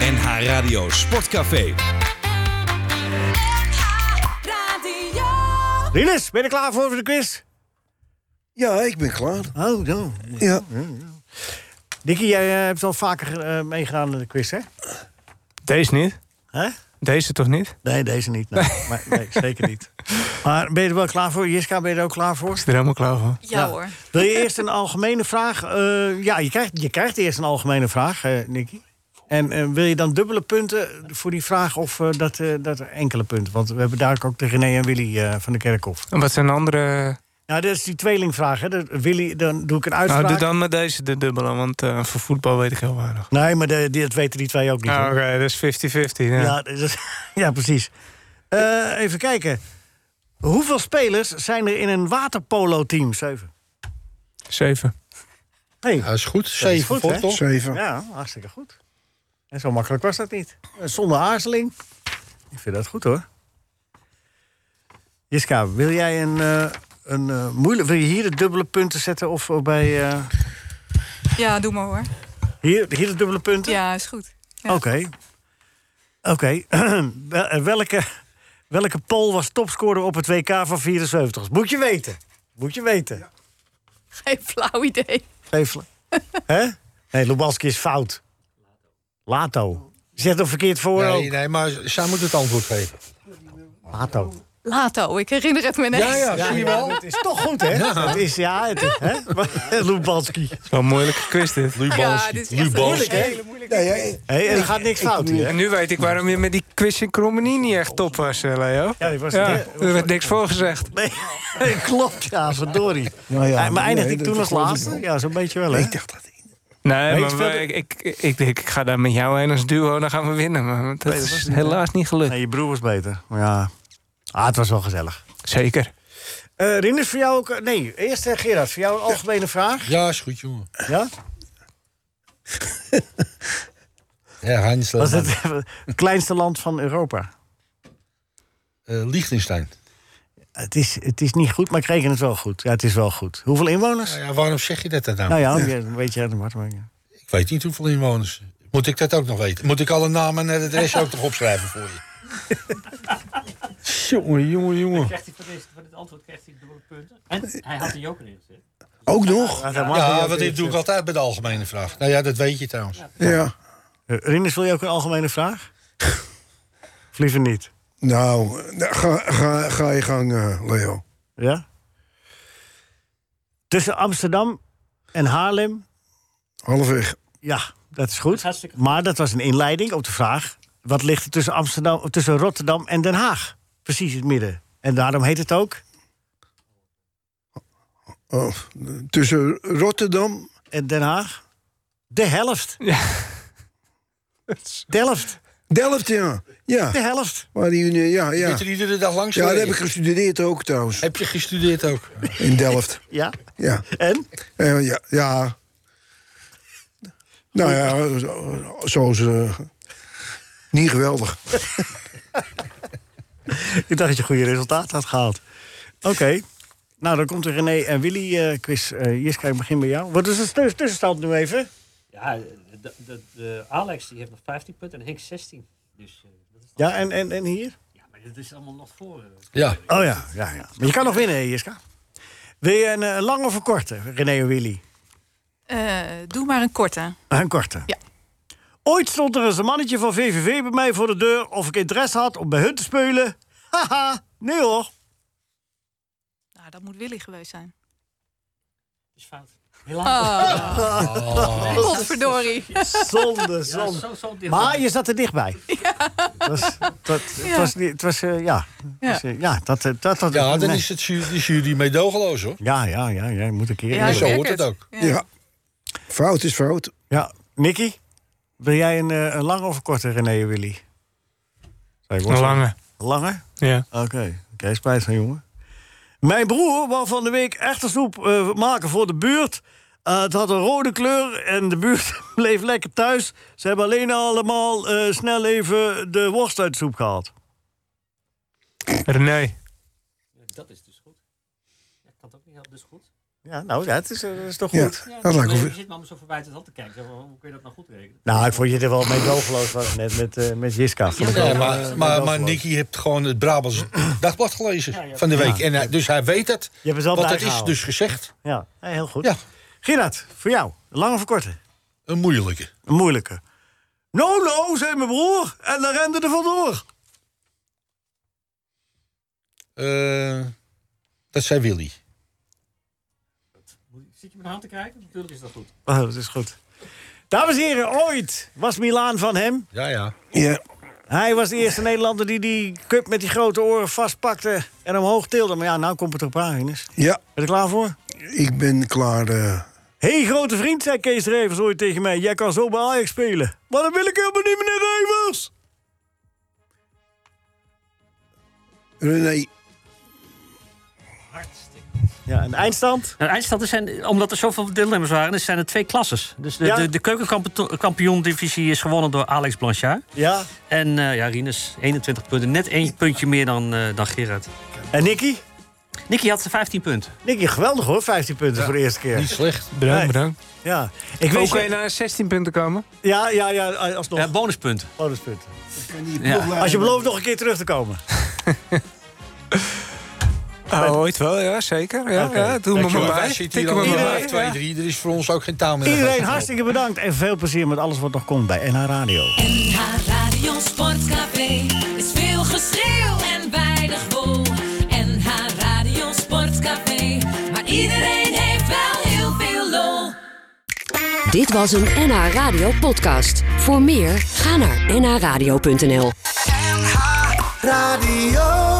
NH Radio Sportcafé. Rinus, ben je er klaar voor voor de quiz? Ja, ik ben klaar. Oh, zo. Ja. Dikkie, jij eh, hebt al vaker eh, meegedaan in de quiz, hè? Deze niet. Hè? Deze toch niet? Nee, deze niet. Nee, maar, nee zeker niet. Maar ben je er wel klaar voor? Jiska, ben je er ook klaar voor? Is er helemaal klaar voor? Ja, hoor. Wil je eerst een algemene vraag? Eh, ja, je krijgt, je krijgt eerst een algemene vraag, eh Nicky. En eh, wil je dan dubbele punten voor die vraag of eh, dat, eh, dat enkele punten? Want we hebben daar ook de René en Willy eh, van de Kerkhof. En wat zijn de andere... Nou, dat is die tweelingvraag. Hè. Willy, dan doe ik een uitspraak. Nou, doe dan met deze de dubbele, want eh, voor voetbal weet ik heel weinig. Nee, maar de, die, dat weten die twee ook niet. Ah. Oké, dat is 50-50. Ja. Ja, dat [LAUGHS] ja, precies. Eh, even kijken. Hoeveel spelers zijn er in een waterpolo-team? Zeven. Zeven. Hey, Dat is goed. dat is Zeven goed, voor hè? toch? Zeven. Ja, hartstikke goed. En zo makkelijk was dat niet. Eh, Zonder aarzeling. Ik vind dat goed hoor. Jiska, wil jij een, eh een eh, moeilijk... Wil je hier de dubbele punten zetten of bij... eh, Ja, doe maar hoor. hier, hier de dubbele punten? Ja, is goed. Ja. Oké. Oké. [CLEARS THROAT] Wel- welke, welke Pool was topscorer op het WK van 74? Moet je weten. Moet je weten. Geen flauw idee. Geef... [LAUGHS] Hè? Nee, Lubalski is fout. Lato. Zet hem verkeerd voor Nee, ook. nee, maar zij moet het antwoord geven. Lato. Lato, ik herinner het me net. Ja, ja, zie je wel. Het is toch goed, hè? Het is, ja, het is, hè? [LAUGHS] Lubalski. Wel een moeilijke quiz dit. Ja, dit is Moeilijk, hè? hele moeilijke Nee, quiz. ja, Hey, en er gaat niks fout hier, hè? En nu weet ik waarom je met die quiz in Krommenie niet echt top was, eh, Leo. Ja, die was Ja, er werd niks voor gezegd. Nee, [LAUGHS] klopt, ja, verdorie. Nou ja, Ja, maar eindigde nee, ik toen als laatste? Ja, zo'n beetje wel, hè? Ik dacht dat Nee, maar ik ik, ik, ik, ik denk, ik ga daar met jou heen als duo, dan gaan we winnen. Maar dat Nee, dat is niet, helaas niet gelukt. Nee, je broer was beter. Maar ja, ah, het was wel gezellig. Zeker. Eh Rinus, voor jou ook... eh, Nee, eerst eh, Gerard, voor jou een algemene vraag. Ja, is goed, jongen. Ja? [LAUGHS] Ja, Heinz het Lehmann. het kleinste land van Europa? Eh, Liechtenstein. Het is, het is niet goed, maar ik reken het wel goed. Ja, het is wel goed. Hoeveel inwoners? Nou ja, waarom zeg je dat dan? Nou ja, ja. weet je uit de. Ik weet niet hoeveel inwoners. Moet ik dat ook nog weten? Moet ik alle namen en het adres ook nog opschrijven voor je? [LAUGHS] jongen, jongen, jongen. Krijgt hij voor, deze, voor dit antwoord krijgt hij dubbele punten. En hij had de joker ingezet. Ook nog? Ja, Ja, want dit doe ik altijd bij de algemene vraag. Nou ja, dat weet je trouwens. Ja. Eh, Rinus, wil je ook een algemene vraag? of liever niet? Nou, ga, ga, ga je gang, eh, Leo. Ja? Tussen Amsterdam en Haarlem? Halfweg. Ja, dat is goed. hartstikke Maar dat was een inleiding op de vraag... wat ligt er tussen, Amsterdam, tussen Rotterdam en Den Haag? Precies in het midden. En daarom heet het ook... Oh, tussen Rotterdam. En Den Haag? De helft. Ja. Delft. Delft, ja. Ja. De helft. Waar die, eh, ja, Je ja. er iedere dag langs Ja, daar heb ik gestudeerd ook trouwens. Heb je gestudeerd ook? In Delft. [LAUGHS] Ja? Ja. En? Eh, ja, ja. Nou ja, zo- zoals... eh, niet geweldig. [LAUGHS] Ik dacht dat je goede resultaten had gehaald. Oké. Nou, dan komt de René en Willy eh, quiz. Eh Jiska, ik begin bij jou. Wat is de tuss- tussenstand nu even? Ja, de, de, de Alex die heeft nog 15 punten en Henk 16. Dus dat is Ja, en, en, en hier? ja, maar dit is allemaal nog voor. eh. Ja. Oh ja, ja, ja. Maar je kan nog winnen, hè, Jiska. Wil je een eh, lang of een korte, René en Willy? Eh, doe maar een korte. Een korte. Ja. Ooit stond er eens een mannetje van VVV bij mij voor de deur... of ik interesse had om bij hun te spelen. Haha, nee hoor. Nou, dat moet Willy geweest zijn. Is fout. Oh. [LAUGHS] Godverdorie. Zonde, Ja, zonde. zo- zo dichtbij. maar je zat er dichtbij. [LAUGHS] Het was, dat, het Ja. was, niet- het was eh, ja. Ja. Dus, eh, ja, dat, eh, dat, dat, Ja, dan nee. is het ju- de jury meedogenloos, hoor. Ja, ja, ja, je moet een keer. Ja, zo hoort het ook. Ja. Ja. Fout is fout. Ja, Nicky, wil jij een, eh, een lange of een korte René Willy? Zei ik, Een lange. Lange? Ja. Oké, oké, spijt van jongen. Mijn broer wou van de week echtersoep eh maken voor de buurt. Eh, het had een rode kleur en de buurt [LAUGHS] bleef lekker thuis. Ze hebben alleen allemaal eh, snel even de worst uit de soep gehaald. René. Dat is dus goed. Ja, kan het ook niet helpen, dus goed. Ja, nou, ja, het is, eh, dat is toch goed. Ja, Dat lijkt je me- zit maar zo voorbij te hand te kijken. Zeg, Hoe kun je dat nou goed rekenen? Nou, ik vond je er wel mee dogeloos was net met, eh met Jiska. Ja, maar, eh, maar, maar. Nicky heeft gewoon het Brabants [CLEARS THROAT] Dagblad gelezen van de week. En hij- dus hij weet het. Je hebt het Want het is dus gezegd. Ja, heel goed. Ja. Gerard, voor jou. Lang of korte? Een moeilijke. Een moeilijke. No, no, zei mijn broer. En dan rende er vandoor. Eh, dat zei Willy. Hand te kijken? Natuurlijk is dat goed. Oh, dat is goed. Dames en heren, ooit was Milaan van hem. Ja, ja. Ja. Hij was de eerste Nederlander die die cup met die grote oren vastpakte en omhoog tilde. Maar ja, nou komt het erop aan, Ines. Ben Ja, je er klaar voor? ik ben klaar. eh. Hé, hey, grote vriend, zei Kees Revers ooit tegen mij. Jij kan zo bij Ajax spelen. Maar dat wil ik helemaal niet, meneer Revers. René, Ja, en de eindstand? De eindstand is zijn, omdat er zoveel deelnemers waren, dus zijn er twee klasses. Dus de, Ja. de, de keukenkampioen-divisie is gewonnen door Alex Blanchard. Ja. En eh ja, Rinus, 21 punten. Net één puntje meer dan, eh dan Gerard. En Nicky? Nicky had 15 punten. Nicky, geweldig hoor. 15 punten voor de eerste keer. Niet slecht. Bedankt, Nee. bedankt. Ja. Ik weet kan je naar 16 punten komen? Ja, ja, ja, alsnog. Ja, bonuspunt. Bonuspunt. Ja. Als je belooft nog een keer terug te komen. [LAUGHS] Oh, ooit wel, ja, zeker. Ja, Oké. ja, doe me maar bij. zitten Tik hier me al maar een bij. dag, twee, drie. Er is voor ons ook geen taal meer. Iedereen hartstikke bedankt en veel plezier met alles wat nog komt bij NH Radio. NH Radio Sportcafé is veel geschreeuw en weinig wol. NH Radio Sportcafé, maar iedereen heeft wel heel veel lol. Dit was een NH Radio podcast. Voor meer, ga naar nhradio.nl. Radio.